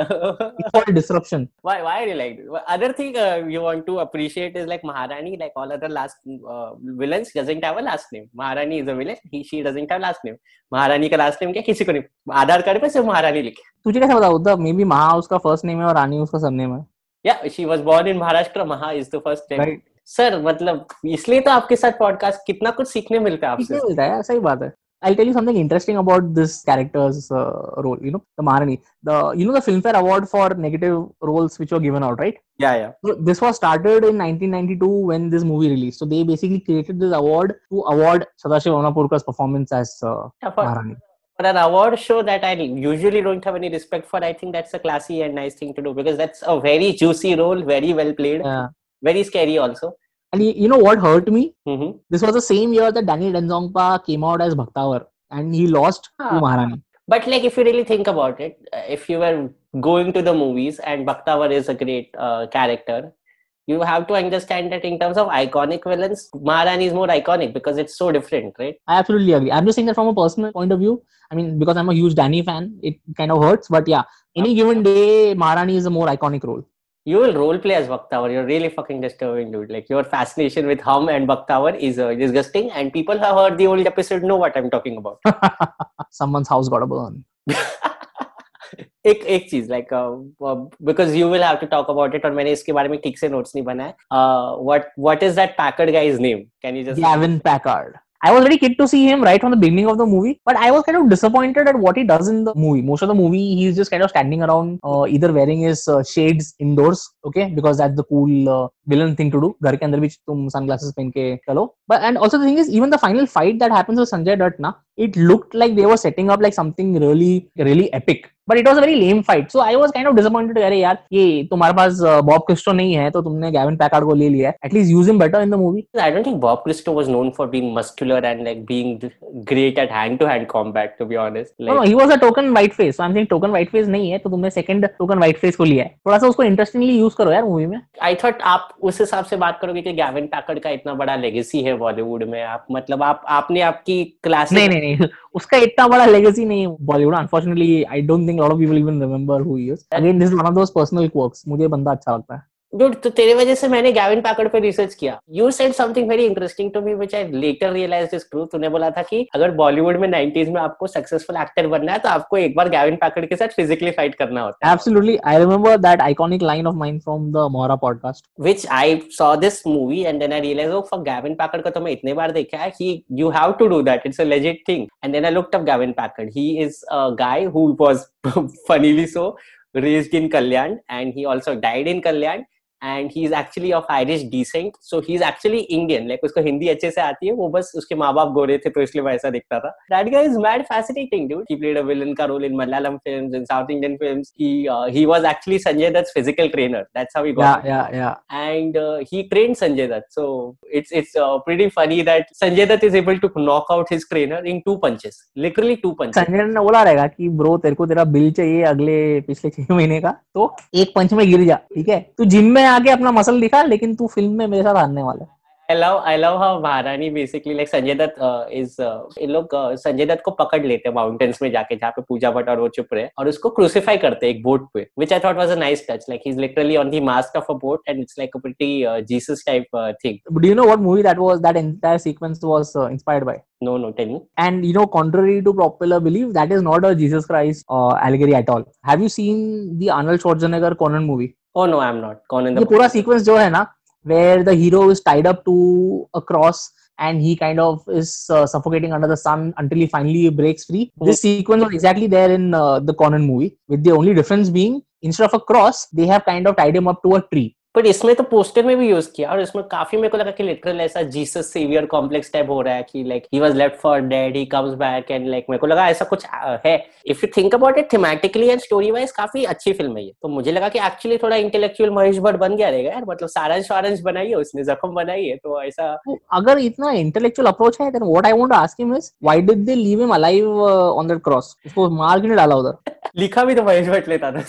It's called disruption. why why are you like this? other thing uh, you want to appreciate is like Maharani like all other last uh, villains doesn't have a last name Maharani is a villain he she doesn't have last name Maharani का last name क्या किसी को नहीं आधार card पे सिर्फ़ महारानी लिखे तुझे कैसे पता उद्धव मे बी महा उसका फ़र्स्ट नेम है और रानी उसका सरनेम है yeah she was born in Maharashtra Maha is the first name Right. Sir मतलब इसलिए तो आपके साथ पॉडकास्ट कितना कुछ सीखने मिलता है आपसे मिलता है सही बात है I'll tell you something interesting about this character's uh, role. You know, the Maharani, the you know the Filmfare Award for negative roles which were given out, right? yeah yeah So this was started in 1992 when this movie released. So they basically created this award to award Sadashiv Amnapurkar's performance as uh, Yeah, for, Maharani. for an award show that I usually don't have any respect for, I think that's a classy and nice thing to do because that's a very juicy role, very well played, Yeah. Very scary also. And you, know what hurt me? hmm This was the same year that Danny Denzongpa came out as Bhaktavar and he lost Ah. to Maharani. But like, if you really think about it, uh, if you were going to the movies and Bhaktavar is a great uh, character, you have to understand that in terms of iconic villains, Maharani is more iconic because it's so different, right? I absolutely agree. I'm just saying that from a personal point of view. I mean, because I'm a huge Danny fan, it kind of hurts. But yeah, any given day, Maharani is a more iconic role You will role play as Bhaktavar. You're really fucking disturbing, dude. Like your fascination with Hum and Bhaktavar is uh, disgusting, and people who have heard the old episode know what I'm talking about. Someone's house got to burn. एक एक चीज like because you will have to talk about it और मैंने इसके बारे में ठीक से नोट्स नहीं बनाए what what is that Packard guy's name can you just Gavin Packard. I was very keen to see him right from the beginning of the movie, but I was kind of disappointed at what he does in the movie. Most of the movie, he's just kind of standing around, uh, either wearing his uh, shades indoors, okay, because that's the cool uh, villain thing to do. घर के अंदर भी तुम sunglasses पहन के चलो. But and also the thing is, even the final fight that happens with Sanjay Dutt, na, it looked like they were setting up like something really, really epic. But it was very lame fight so I was kind disappointed अरे यार ये तुम्हारे पास Bob Christo नहीं है तो तुमने Gavin Packard को ले लिया at least use him better in the movie I don't think Bob Cristo was known for being muscular and like being great at hand to hand combat to be honest like a token white face I think token white face नहीं है तो तुमने second token white face को लिया है. थोड़ा सा उसको इंटरेस्टिंगली यूज़ करो यार मूवी में. आई थॉट आप उस हिसाब से बात करोगे कि गैविन पैकार्ड का इतना बड़ा लेगेसी है बॉलीवुड में. आप मतलब आप आपने आपकी क्लास नहीं नहीं नहीं. उसका इतना बड़ा लेगेसी नहीं है Bollywood unfortunately I don't lot of people even remember who he is again this is one of those personal quirks मुझे बंदा अच्छा लगता है। डूड तो तेरे वजह से मैंने गैविन पाकड़ पे रिसर्च किया। You said something very interesting to me which I later realize this truth तूने बोला था कि अगर बॉलीवुड में नाइनटीज में आपको सक्सेसफुल एक्टर बनना है तो आपको एक बार गैविन पाकड़ के साथ फिजिकली फाइट करना होता है। Absolutely I remember that iconic line of mind from the Mora podcast which I saw this movie and then I realize oh for Gavin Packard को तो मैं इतने बार देखा है he you have to do that it's a legit thing and then I looked up Gavin Packard he is a guy who was funnily so Raised in Kalyan and he also died in Kalyan. And he is actually of Irish descent so he is actually Indian like उसको हिंदी अच्छे से आती है वो बस उसके माँ बाप गोरे थे तो इसलिए वैसा दिखता था। That guy is mad fascinating dude he played a villain का role in Malayalam films in South Indian films he he was actually Sanjay Dutt's physical trainer. That's how he got Yeah, yeah, yeah. and uh, he trained Sanjay Dutt. So it's it's uh, pretty funny that Sanjay Dutt is able to knock out his trainer in two punches, literally two punches. Sanjay Dutt ने बोला रहेगा कि bro तेरे को तेरा bill चाहिए अगले पिछले छह महीने का तो एक पंच में गिर जा ठीक है? तू जिम में आके अपना मसल दिखा लेकिन तू फ़िल्म में मेरे साथ आने वाला है। I love I love how Maharani basically like Sanjay Dutt uh, is uh, इन लोग uh, संजय दत्त को पकड़ लेते हैं माउंटेन्स में जाके जहाँ पे पूजा भट्ट और वो चुप रहे और उसको क्रूसिफाई करते हैं एक बोट पे which I thought was a nice touch like he's literally on the mast of a boat and it's like a pretty uh, Jesus type uh, thing. But do you know what movie that was that entire sequence was uh, inspired by No no tell me. and you know contrary to popular belief that is not a jesus christ uh, allegory at all have you seen the arnold schwarzenegger conan movie Oh no I'm not. Conan ये पूरा sequence जो है ना where the hero is tied up to a cross and he kind of is uh, suffocating under the sun until he finally breaks free. This sequence was exactly there in uh, the Conan movie, with the only difference being instead of a cross, they have kind of tied him up to a tree. But इसमें तो poster में भी use किया और इसमें काफ़ी मेरे को लगा कि लिटरल ऐसा जीसस सेवियर कॉम्प्लेक्स टाइप हो रहा है कि like he was left for dead he comes back and like मेरे को लगा ऐसा कुछ है if you think about it thematically and story wise काफ़ी अच्छी फ़िल्म है ये तो मुझे लगा कि एक्चुअली थोड़ा इंटेलेक्चुअल महेश भट्ट बन गया रहेगा यार मतलब सारांश वारंश बनाई है उसने जख्म बनाई है तो ऐसा तो अगर इतना इंटेलेक्चुअल अप्रोच है what I want to ask him is why did they leave him alive uh, on that cross? उसको मार क्यों डाला उधर? लिखा भी तो महेश भट्ट लेता था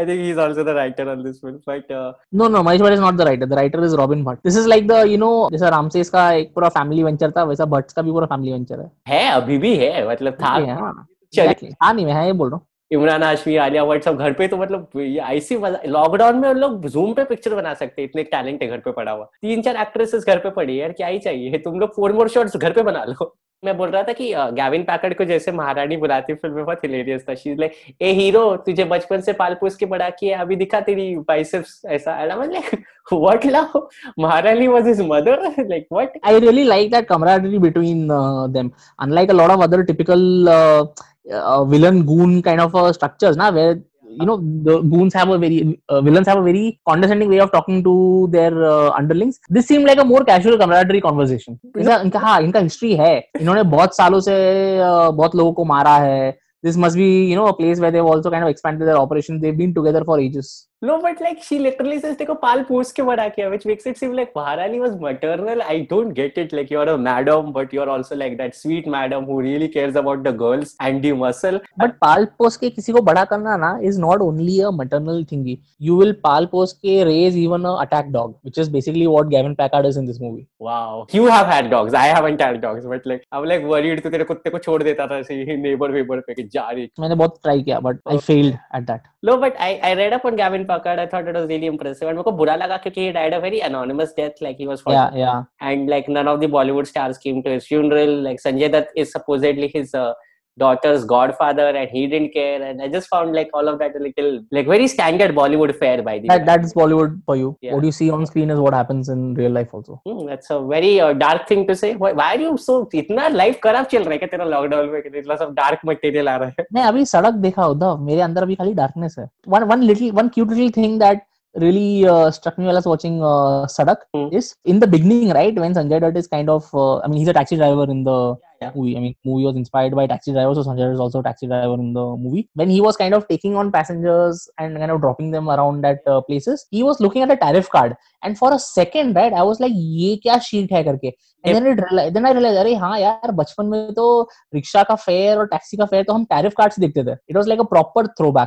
I think he is also the writer on this film but No, no, Mahesh Bhatt is not the writer. The writer is Robin Bhatt. This is like the you know जैसा रामसेस का एक पूरा family venture था वैसा भट्ट का भी पूरा family venture है. है अभी भी है मतलब था हाँ. चलिए। हाँ नहीं मैं हाँ, ये बोल रहा हूँ. इमरान हाशमी आलिया भट्ट सब घर पे तो मतलब ये ऐसी लॉकडाउन में उन लोग जूम पे पिक्चर बना सकते हैं इतने टैलेंट है घर पे पड़ा हुआ तीन चार एक्ट्रेसेस घर पे पड़ी है यार क्या ही चाहिए तुम लोग फोर मोर शॉट्स घर पे बना लो मैं बोल रहा था कि गैविन पैकर्ड को जैसे महारानी बुलाती फ़िल्म में बहुत हिलेरियस था शी लाइक ए हीरो तुझे बचपन से पाल पोस के बड़ा किया अभी दिखा तेरी बाइसेप्स ऐसा I like what love Maharani was his mother like what I really like that camaraderie uh, a lot of other typical uh, uh, villain goon kind of uh, structures, na, where you know the goons have a very uh, villains have a very condescending way of talking to their uh, underlings. This seemed like a more casual camaraderie conversation. इनका इनका हाँ इनका history है इन्होंने बहुत सालों से uh, बहुत लोगों को मारा है. This must be you know a place where they've also kind of expanded their operations. They've been together for ages. No, but like she literally says, "देखो पाल पूछ के बड़ा किया," which makes it seem like Maharani was maternal. I don't get it. Like you're a madam, but you're also like that sweet madam who really cares about the girls and the muscle. But पाल पोस के किसी को बड़ा करना ना is not only a maternal thingy you will पाल पोस के raise even a attack dog which is basically what Gavin Packard is in this movie Wow, you have had dogs. I haven't had dogs, but like I'm like worried. तो तेरे कुत्ते को छोड़ देता था ऐसे neighbour weber पे कि जा रही. मैंने बहुत ट्राई किया but I failed at that No, but I I read up on Gavin Packard. I thought it was really impressive. And mujhe bura बुरा लगा क्योंकि he died a very anonymous death. Like he was yeah yeah and like none of the Bollywood stars came to his funeral. Like Sanjay Dutt is supposedly his uh, daughter's godfather, and he didn't care. And I just found like all of that a little like very standard Bollywood fare by the that way. that is bollywood for you Yeah. what you see on screen is what happens in real life also Hmm, that's a very uh, dark thing to say. Why, why are you so इतना life खराब चल रहा है क्या तेरा lockdown में कि इतना सब डार्क मटेरियल आ रहा है मैं अभी सड़क देखा उद्धव मेरे अंदर अभी खाली डार्कनेस है one one little one cute little thing that really uh, struck me while I was watching uh, Sadak Hmm. is in the beginning, right? When Sanjay Dutt is kind of, uh, I mean, he's a taxi driver in the yeah. movie. I mean, movie was inspired by taxi drivers, so Sanjay is also a taxi driver in the movie. When he was kind of taking on passengers and kind of dropping them around at uh, places, he was looking at a tariff card, and for a second, right, I was like, "ये क्या sheet है करके." And then it then I realized, अरे हाँ यार बचपन में तो रिक्शा का फेयर और टैक्सी का फेयर तो हम टैरिफ कार्ड से देखते थे. It was like a proper throwback.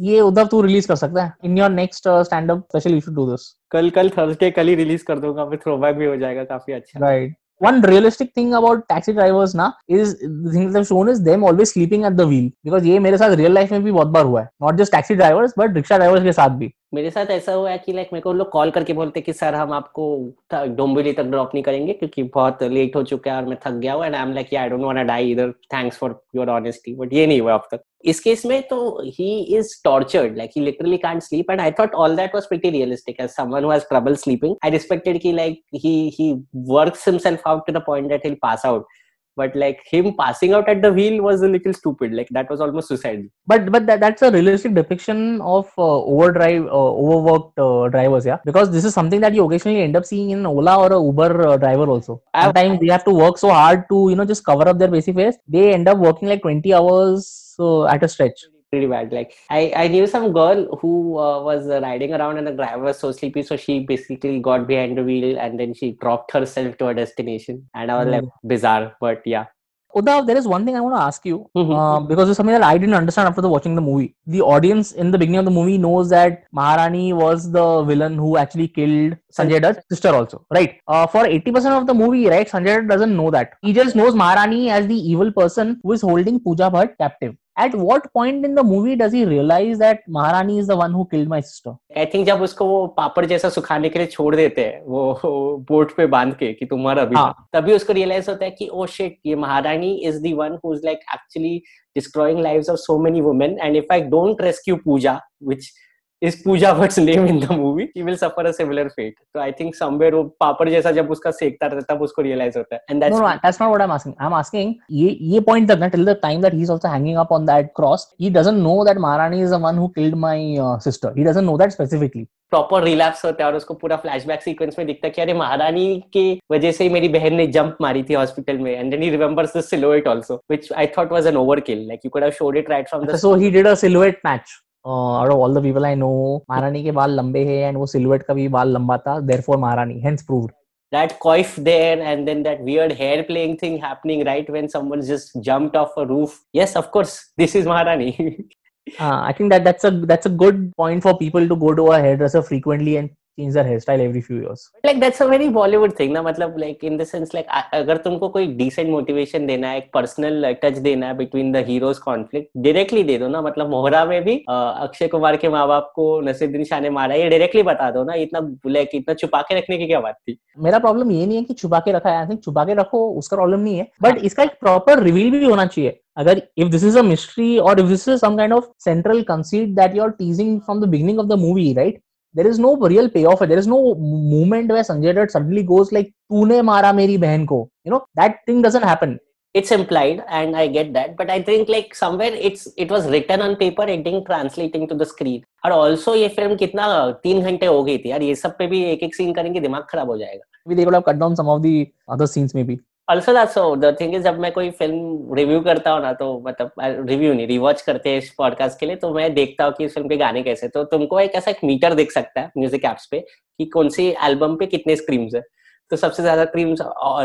ये उद्धव तू रिलीज़ कर सकता है. In your next stand stand-up special, you should do कल कल थर्सडे कल ही रिलीज़ कर दूँगा फिर थ्रोबैक भी हो जाएगा काफ़ी अच्छा right Right. One realistic thing about taxi drivers na is the thing they've shown is them always sleeping at the wheel because ये मेरे साथ real life में भी बहुत बार हुआ है. Not just taxi drivers but rickshaw drivers के साथ भी. मेरे साथ ऐसा हुआ है कि लाइक मेरे को लोग कॉल करके बोलते कि, सर, हम आपको डोंबिवली तक ड्रॉप नहीं करेंगे क्योंकि बहुत लेट हो चुका है और मैं थक गया हूँ and I am like I don't want to die इधर thanks for your honesty but ये नहीं हुआ अब तक। इस केस में तो he is tortured like he literally can't sleep and I thought all that was pretty realistic as someone who has trouble sleeping I respected कि like he he works himself out to the point that he'll pass out. But like him passing out at the wheel was a little stupid. Like that was almost suicidal but but that, that's a realistic depiction of uh, overdrive uh, overworked uh, drivers yeah? Because this is something that you occasionally end up seeing in ola or a uber uh, driver also. Sometimes they have to work so hard to you know just cover up their basic face they end up working like 20 hours uh, at a stretch pretty bad like i i knew some girl who uh, was uh, riding around and the driver was so sleepy so she basically got behind the wheel and then she dropped herself to a destination and i was like bizarre but yeah Uddhav, there is one thing I want to ask you Mhm. uh, because it's something that I didn't understand after the watching the movie. The audience in the beginning of the movie knows that Maharani was the villain who actually killed Sanjay Dutt's sister, also, right? Uh, for 80% of the movie, right, Sanjay Dutt doesn't know that. He just knows Maharani as the evil person who is holding Pooja Bhatt captive. At what point in the movie does he realize that Maharani is the one who killed my sister I think जब उसको वो पापड़ जैसा सुखाने के लिए छोड़ देते हैं वो बोट पे बाँध के कि तुम्हारा भी अभी हाँ. तभी उसको रियलाइज़ होता है कि ओ शिट ये Maharani is the one who is like actually destroying lives of so many women and if I don't rescue Pooja which is Pooja Bhatt's name in the movie, he will suffer a similar fate. So I think somewhere वो पापड़ जैसा जब उसका सेकता रहता है तब उसको realize होता है. And that's no, no, that's not what I'm asking. I'm asking ये ये point तक ना till the time that he's also hanging up on that cross, he doesn't know that Maharani is the one who killed my uh, sister. He doesn't know that specifically. Proper relapse होता है और उसको पूरा flashback sequence में दिखता है कि अरे महारानी के वजह से ही मेरी बहन ने जंप मारी थी हॉस्पिटल में and then he remembers the silhouette also which I thought was an overkill like you could have showed it right from the So he did a silhouette match. Uh, of all the people I know Maharani के बाल लंबे हैं and वो silhouette का भी बाल लंबा था. Therefore Maharani hence proved that coif there and then that weird hair playing thing happening right when someone just jumped off a roof yes of course this is maharani Uh, I think that that's a that's a good point for people to go to a hairdresser frequently and change their hairstyle every few years. like that's a very bollywood thing ना मतलब like in the sense like अगर तुमको कोई decent motivation देना है एक personal touch देना है between the heroes conflict directly दे दो ना मतलब मोहरा में भी अक्षय कुमार के माँ बाप को नसीरुद्दीन शाह ने मारा ये directly बता दो ना इतना like इतना छुपा के रखने की क्या बात थी मेरा प्रॉब्लम ये नहीं है कि छुपा के रखा है आई थिंक छुपा के रखो उसका प्रॉब्लम नहीं है बट इसका एक प्रॉपर रिवील भी होना चाहिए अगर if this is a mystery और if this is some kind of central conceit that you are teasing from the beginning of the movie right there is no real payoff there is no moment where sanjay dutt suddenly goes like तूने मारा मेरी बहन को you know that thing doesn't happen it's implied and i get that but i think like somewhere it's it was written on paper it didn't translate into the screen और also ये film कितना तीन घंटे हो गई थी यार ये सब पे भी एक एक सीन करेंगे दिमाग खराब हो जाएगा maybe they could have cut down some of the other scenes maybe also that's so the thing is जब मैं कोई फ़िल्म रिव्यू करता हूँ ना तो मतलब रिव्यू नहीं रिवॉच करते हैं इस पॉडकास्ट के लिए तो मैं देखता हूँ कि इस फ़िल्म के गाने कैसे तो तुमको एक ऐसा एक मीटर दिख सकता है म्यूज़िक एप्स पे कि कौन सी एल्बम पे कितने स्क्रीम्स है। तो सबसे ज़्यादा स्क्रीम्स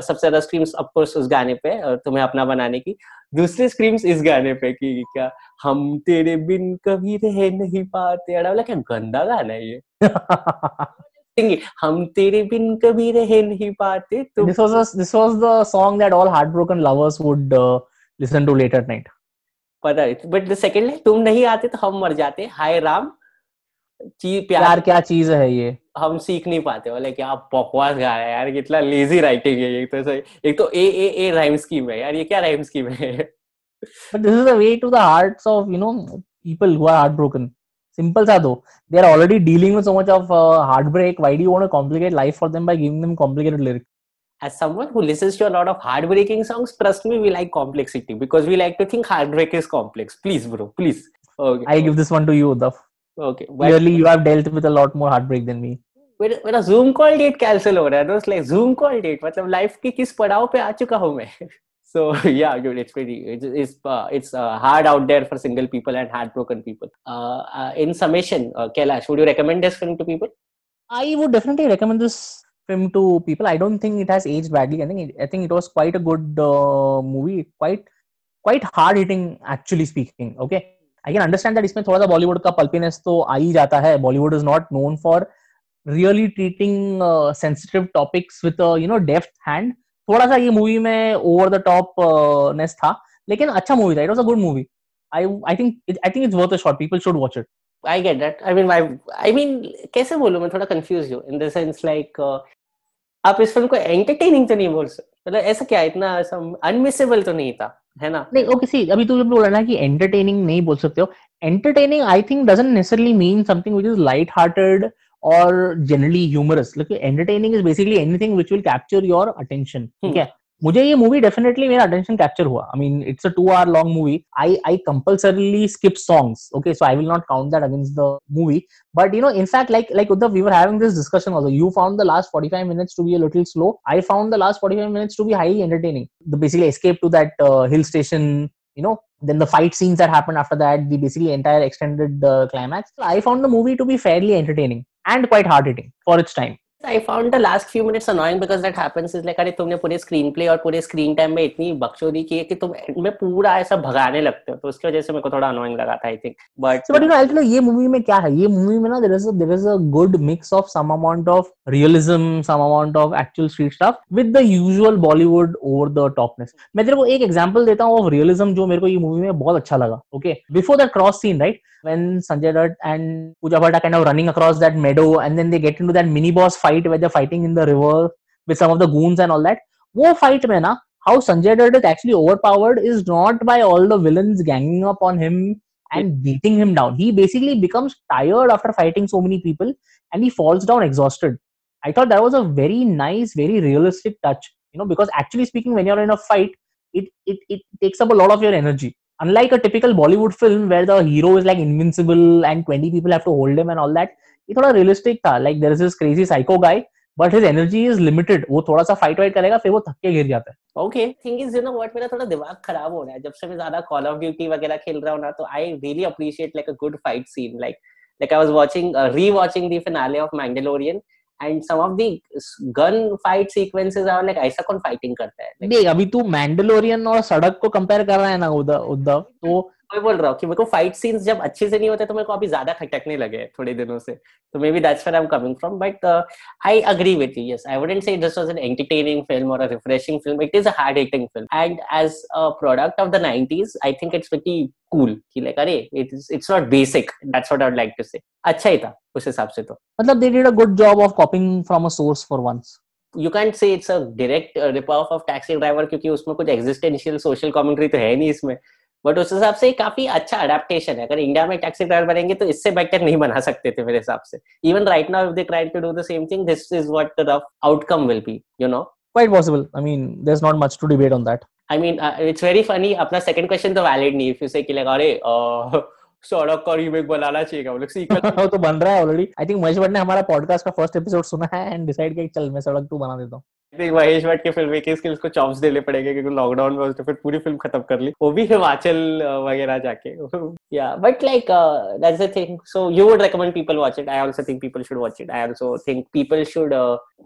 सबसे ज़्यादा स्क्रीम्स ऑफकोर्स उस गाने पे, और तुम्हें अपना बनाने की। दूसरे स्क्रीम्स इस गाने पे कि क्या, हम तेरे बिन कभी रह नहीं पाते। बोला क्या गंदा गाना है ये। सिंगिंग, हम तेरे बिन कभी रह नहीं पाते तो this was a, this was the song that all heartbroken lovers would uh, listen to late at night पता है बट द सेकंड तुम नहीं आते तो हम मर जाते हाय राम ची प्यार प्यार क्या चीज़ है ये हम सीख नहीं पाते बोले क्या बकवास गा रहा है यार कितना लेजी राइटिंग है ये तो सही एक तो ए ए ए राइम स्कीम है यार ये क्या राइम स्कीम है But this is a way to the hearts of you know people who are heartbroken. Simple सा दो. They are already dealing with so much of uh, heartbreak. Why do you want to complicate life for them by giving them complicated lyrics? as someone who listens to a lot of heartbreaking songs trust me we like complexity because we like to think heartbreak is complex please bro please okay I give this one to you, Uddhav. okay Clearly, you have dealt with a lot more heartbreak than me. मेरा Zoom call date cancel हो रहा है दोस्त like Zoom call date मतलब life के किस पड़ाव पे आ चुका हूँ मैं so yeah dude it's pretty it's it's, uh, it's uh, hard out there for single people and heartbroken people uh, uh, in summation uh, Kailash would you recommend this film to people I would definitely recommend this film to people. I don't think it has aged badly. I think it, I think it was quite a good uh, movie. Quite quite hard hitting, actually speaking. Okay, I can understand that इसमें थोड़ा सा बॉलीवुड का पल्पीनेस तो आ ही जाता है. Bollywood is not known for really treating uh, sensitive topics with a you know deft hand. थोड़ा सा ये मूवी में ओवर द टॉप नेस था लेकिन अच्छा मूवी था it was a good movie I I think I think it's worth a shot people should watch it I get that I mean I mean कैसे बोलूँ मैं थोड़ा कंफ्यूज हूँ इन द सेंस लाइक आप इस फ़िल्म को entertaining तो नहीं बोल सकते मतलब ऐसा क्या इतना अनमिसेबल तो नहीं था है ना? नहीं ओके सी अभी तू जब बोला ना कि एंटरटेनिंग नहीं बोल सकते हो entertaining I think doesn't necessarily mean something which is light hearted or generally humorous like entertaining is basically anything which will capture your attention ठीक है मुझे ये मूवी डेफिनेटली मेरा अटेंशन कैप्चर हुआ I mean it's a two hour long movie I I compulsorily skip songs okay so I will not count that against the movie but you know in fact like like Uddhav, we were having this discussion also you found the last 45 minutes to be a little slow i found the last 45 minutes to be highly entertaining the basically escape to that uh, hill station you know then the fight scenes that happened after that the basically entire extended uh, climax i found the movie to be fairly entertaining and quite hard hitting for its time I found the last few minutes annoying because that happens is like अरे तुमने पूरे screen play और पूरे screen time में इतनी बकचोदी की है कि तुम में पूरा ऐसा भगाने लगते हो तो उसकी वजह से मेरे को थोड़ा अनोइंग लगा था I think but I'll tell you, ये मूवी में क्या है ये मूवी में ना is a there is a good mix of some amount of realism some amount of actual street stuff with the usual Bollywood over the topness मैं तेरे को एक एग्जांपल देता हूँ of realism जो मेरे को ये मूवी में बहुत अच्छा लगा okay before that cross scene right when Sanjay Dutt and Pooja Bhatt are kind of running across that meadow and then they get into that mini boss fight where they're fighting in the river with some of the goons and all that वो fight में ना how Sanjay Dutt is actually overpowered is not by all the villains ganging up on him and beating him down. He basically becomes tired after fighting so many people and he falls down exhausted. I thought that was a very nice, very realistic touch. You know, because actually speaking, when you're in a fight, it it, it takes up a lot of your energy. Unlike a typical Bollywood film where the hero is like invincible and 20 people have to hold him and all that, ये थोड़ा realistic था। Like there is is crazy psycho guy but his energy is limited वो थोड़ा सा fight white करेगा फिर वो थक्के गिर जाता है। Okay thing is you know what मेरा थोड़ा दिमाग खराब हो रहा है। जब से मैं ज़्यादा कॉल ऑफ़ ड्यूटी वगैरह खेल रहा हूँ ना तो I really appreciate like a good fight scene like like I was watching rewatching finale of Mandalorian and some of the gun fight sequences are like ऐसा कौन फाइटिंग करता है? देख अभी तू मैंडलोरियन और सड़क को कंपेयर कर रहा है ना उद्धव तो मैं बोल रहा हूँ कि मेरे को फाइट सीन्स जब अच्छे से नहीं होते तो मेरे को अभी ज़्यादा खटकने लगे थोड़े दिनों से। तो maybe that's where I am coming from but I agree with you yes I wouldn't say this was an entertaining film और a refreshing film it is a hard hitting film and as a product of the 90s I think it's very cool कि like अरे it is it's not basic that's what I would like to say अच्छा ही था उस हिसाब से तो। मतलब they did a good job of copying from a source for once you can't say it's a direct rip off of Taxi Driver क्योंकि उसमें कुछ एग्जिस्टेंशियल सोशल कमेंट्री तो है नहीं इसमें। बट उस हिसाब से काफ़ी अच्छा अडेप्टेशन है। अगर इंडिया में टैक्सी ड्राइवर बनेंगे तो इससे बेटर नहीं बना सकते थे मेरे हिसाब से। Even right now if they try to do the same thing this is what the rough outcome will be you know quite possible. I mean there's not much to debate on that. I mean it's very funny अपना second question तो valid नहीं। If you say कि लगा अरे uh, सड़क का remake बनाना चाहिए मतलब सीक्वल तो बन रहा है already I think Mahesh Bhatt ने हमारा पॉडकास्ट का फ़र्स्ट एपिसोड सुना है एंड डिसाइड किया चल मैं सड़क टू बना देता हूँ। थिंक महेश भट्ट की फ़िल्म मेकिंग स्किल्स को चॉप्स देने पड़ेंगे क्योंकि लॉकडाउन में उसने फिर पूरी फ़िल्म खत्म कर ली। वो भी हिमाचल वगैरह जाके। या but like that's a thing so you would recommend people watch it I also think people should watch it I also think people should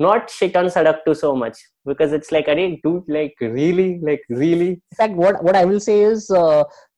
not shit on Sadak too so much because it's like अरे do like really like really like what what I will say is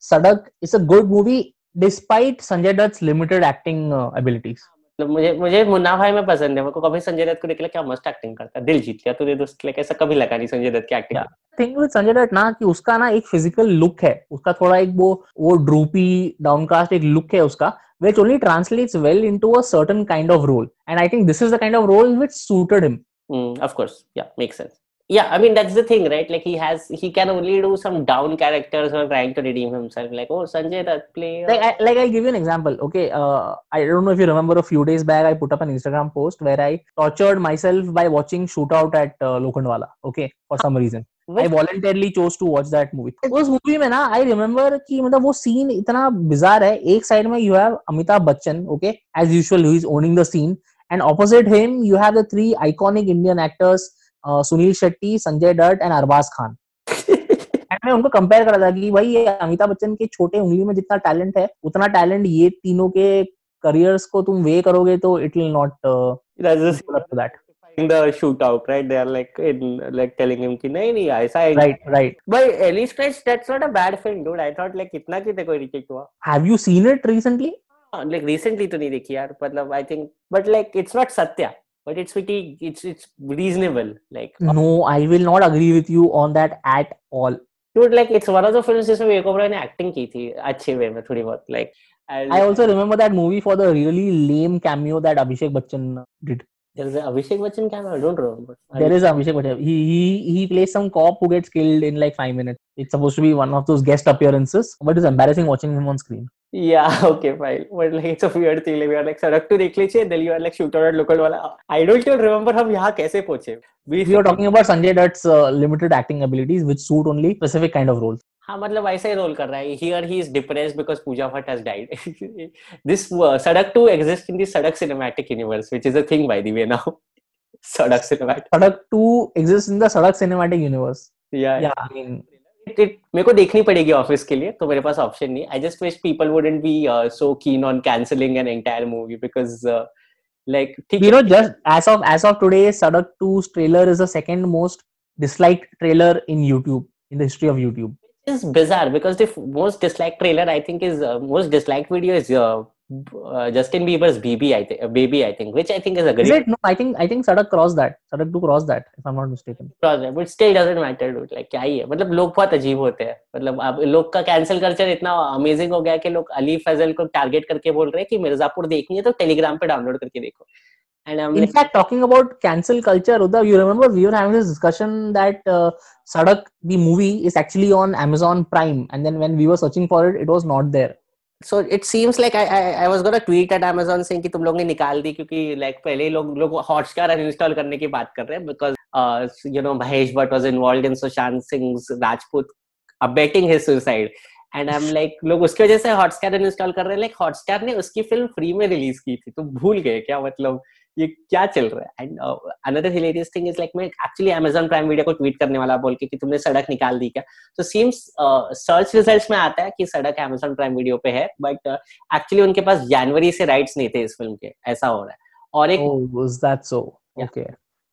Sadak is a good movie despite Sanjay Dutt limited acting abilities मतलब मुझे मुझे मुन्ना भाई में पसंद है। मेरे को कभी संजय दत्त को देख लिया क्या मस्त एक्टिंग करता है। दिल जीत लिया तुझे दोस्त लाइक ऐसा कभी लगा नहीं संजय दत्त की acting thing with Sanjay Dutt ना कि उसका ना एक फ़िज़िकल लुक है। उसका थोड़ा एक वो वो ड्रूपी डाउनकास्ट एक लुक है उसका which only translates well into a certain kind of role. And i think this is the kind of role which suited him. Mm, of course. Yeah makes sense. yeah i mean that's the thing right like he has he can only do some down characters or trying to redeem himself like oh sanjay dutt play uh, like I, like I'll give you an example. Okay, uh, I don't know if you remember a few days back I put up an Instagram post where I tortured myself by watching Shootout at uh, Lokhandwala. Okay, for some reason. I which- voluntarily chose to watch that movie. उस movie में ना I remember कि मतलब वो scene इतना bizarre है एक side में you have Amitabh Bachchan okay as usual he is owning the scene and opposite him you have the three iconic Indian actors Suniel Shetty Sanjay Dutt and Arbaaz Khan मैं उनको compare कर था कि भाई ये अमिताभ बच्चन के छोटे उंगली में जितना टैलेंट है उतना टैलेंट ये तीनों के करियर्स को तुम वे करोगे तो it will not that in the shootout right they are like in like telling him कि नहीं नहीं ऐसा है right right but Ellie Stretch that's not a bad film dude I thought like इतना कितने कोई रिजेक्ट हुआ have you seen it recently like recently तो नहीं देखी यार मतलब I think but like it's not Satya but it's pretty it's it's reasonable like no i will not agree with you on that at all dude like it's one of the films जिसमें विवेक ओबराय ने acting की थी अच्छे वे में थोड़ी बहुत like And I also remember that movie for the really lame cameo that Abhishek Bachchan did. there is a Abhishek Bachchan cameo. I don't remember. There is Abhishek Bachchan. He he he plays some cop who gets killed in like five minutes. It's supposed to be one of those guest appearances, but it's embarrassing watching him on screen. Yeah, okay, fine. But like it's a weird thing. Like we are like सड़क तो देख लीजिए. Then you are like shoot out at local वाला. I don't even remember हम यहाँ कैसे पहुँचे. We are talking about Sanjay Dutt's uh, limited acting abilities, which suit only specific kind of roles. हाँ मतलब ऐसा ही रोल कर रहा है here he is depressed because Pooja Bhatt has died this Sadak 2 exists in the सड़क cinematic universe which is a thing by the way now सड़क cinematic Sadak 2 exists in the Sadak cinematic universe. yeah Yeah, I mean, it, मेरे को देखनी पड़ेगी office के लिए तो मेरे पास ऑप्शन नहीं I just wish people wouldn't be so keen on cancelling an entire movie because ठीक you know, just as of as of today, Sadak 2's trailer is the second most disliked trailer in YouTube in the history of YouTube. is bizarre because the most disliked trailer I think is uh, most disliked video is uh, uh, Justin Bieber's BB I think uh, baby I think which I think is a great. Is it? No, I think I think Sadak crossed that. Sadak 2 crossed that, if I'm not mistaken. project but still doesn't matter dude like क्या ही है मतलब लोग बहुत अजीब होते हैं मतलब अब लोग का कैंसिल कल्चर इतना अमेजिंग हो गया कि लोग अली फजल को टारगेट करके बोल रहे हैं कि मिर्जापुर देखनी है तो टेलीग्राम पे डाउनलोड करके देखो I am In fact, talking about cancel culture, Uddhav, you remember we were having this discussion that uh, Sadak, the movie, is actually on Amazon Prime, and then when we were searching for it, it was not there. So it seems like I I, I was gonna tweet at Amazon saying कि तुम लोग ने निकाल दी क्योंकि like पहले ही लोग लोग Hotstar uninstall करने की बात कर रहे हैं because uh, you know Mahesh Bhatt was involved in Sushant Singh's Rajput abetting his suicide and I'm like लोग उसकी वजह से हॉटस्टार अनइंस्टॉल कर रहे हैं like हॉटस्टार ने उसकी फ़िल्म फ्री में रिलीज़ की थी तो भूल गए क्या मतलब ये क्या चल रहा है and another hilarious thing is like मैं एक्चुअली Amazon प्राइम वीडियो को ट्वीट करने वाला बोल के कि तुमने सड़क निकाल दी क्या तो सीम्स सर्च रिजल्ट्स में आता है कि सड़क Amazon प्राइम वीडियो पे है बट एक्चुअली uh, उनके पास जनवरी से राइट्स नहीं थे इस फ़िल्म के ऐसा हो रहा है और एक Oh, so? Yeah. Okay.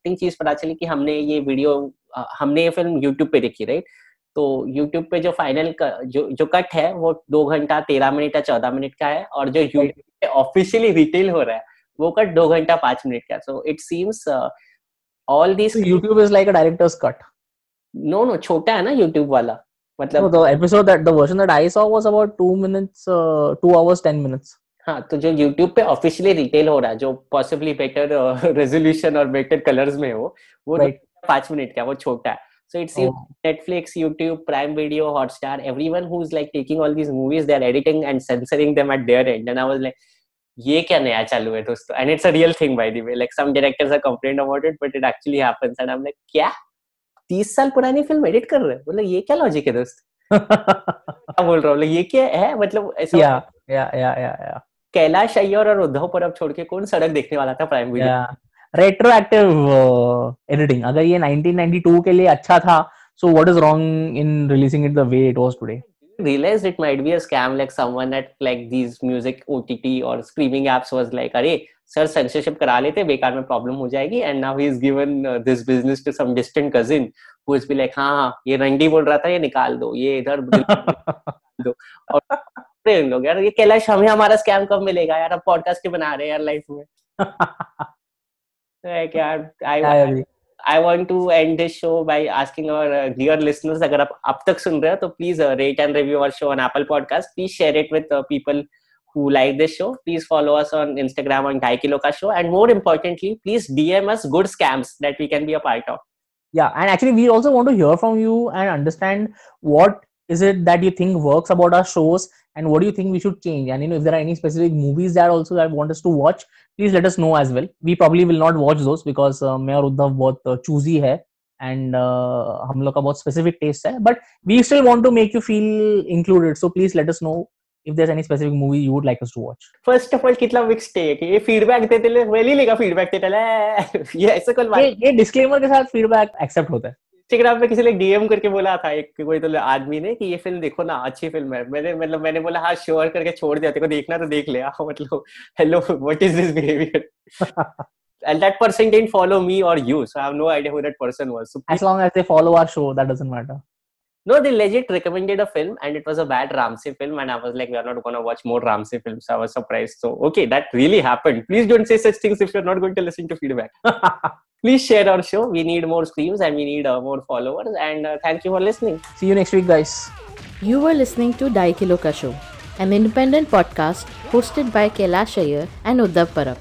चीज़ पता चली कि हमने ये वीडियो अ, हमने ये फ़िल्म यूट्यूब पे देखी राइट तो यूट्यूब पे जो फाइनल जो जो कट है वो दो घंटा तेरह मिनट या चौदह मिनट का है और जो यूट्यूब पे ऑफिशियली रिटेल हो रहा है वो कट दो घंटा पाँच मिनट का। So it seems all this YouTube is like a director's cut no no छोटा है ना यूट्यूब वाला। मतलब the episode that the version that I saw was about 2 minutes 2 hours 10 minutes हाँ तो जो YouTube पे ऑफिशियली रिटेल हो रहा है जो पॉसिबली बेटर रेजोल्यूशन और बेटर कलर्स में हो वो पाँच मिनट का वो छोटा है। सो इट्स Netflix, YouTube, Prime Video Hotstar everyone who is like taking all these movies they are editing and censoring them at their end and I I was क्या नया चालू है दोस्तों? And it's a real thing by the way like some directors are complain about it but it actually happens and I am like क्या? 30 साल पुरानी film edit कर रहे हो? ये क्या लॉजिक है दोस्त? क्या बोल रहा हूँ? ये क्या है? मतलब ऐसा या या या या कैलाश अय्यर और उद्धव पर अब छोड़ के कौन सड़क देखने वाला था Prime Video retroactive editing अगर ये 1992 के लिए अच्छा था so what is wrong in releasing it the way it was today realized it might be a scam like someone at like these music OTT or streaming apps was like अरे sir censorship करा लेते बेकार में problem हो जाएगी and now he is given uh, this business to some distant cousin who is be like हाँ हाँ ये रंडी बोल रहा था ये निकाल दो ये इधर दो और इन लोग यार ये कैलाश हमें हमारा स्कैम कब मिलेगा यार अब पॉडकास्ट क्यों बना रहे हैं यार लाइफ में like यार I, I. I want to end this show by asking our uh, dear listeners अगर आप अब तक सुन रहे हो तो please uh, rate and review our show on Apple Podcast. Please share it with uh, people who like this show. Please follow us on Instagram on ढाई kilo का show and more importantly, please DM us good scams that we can be a part of. Yeah, and actually, we also want to hear from you and understand what is it that you think works about our shows and what do you think we should change. And you know, if there are any specific movies that also that want us to watch, please let us know as well. We probably will not watch those because uh, मैं और उद्धव बहुत uh, choosy है and uh, हम लोग का बहुत specific taste है. But we still want to make you feel included. So please let us know if there's any specific movie you would like us to watch. First of all कितना mixed है कि ये feedback देते ले well ही लेगा feedback देते ले ये ऐसे कोई ये ये disclaimer के साथ feedback accept होता है. इंस्टाग्राम पे किसी ने डीएम करके बोला था एक कोई तो आदमी ने कि ये फ़िल्म देखो ना अच्छी फ़िल्म है मैंने मतलब मैंने बोला हाँ श्योर करके छोड़ दिया तेरे को देखना तो देख ले हाँ, मतलब hello what is this behaviour and that person didn't follow me or you so i have no idea who that person was so As long as they follow our show, that doesn't matter. No they legit recommended a film and it was a bad ramsey film and i was like we are not going to watch more ramsey films so i was surprised so okay that really happened please don't say such things if you're not going to listen to feedback please share our show we need more streams and we need uh, more followers and uh, thank you for listening See you next week, guys. You were listening to Daikilo Ka Show. an independent podcast hosted by Kailash Iyer and Uddhav Parab.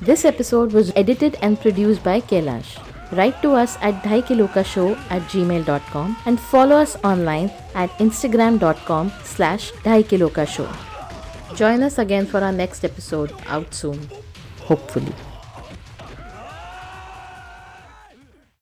This episode was edited and produced by Kailash. Write to us at dhaikilokashow at gmail.com and follow us online at instagram.com slash dhaikilokashow. Join us again for our next episode out soon, hopefully.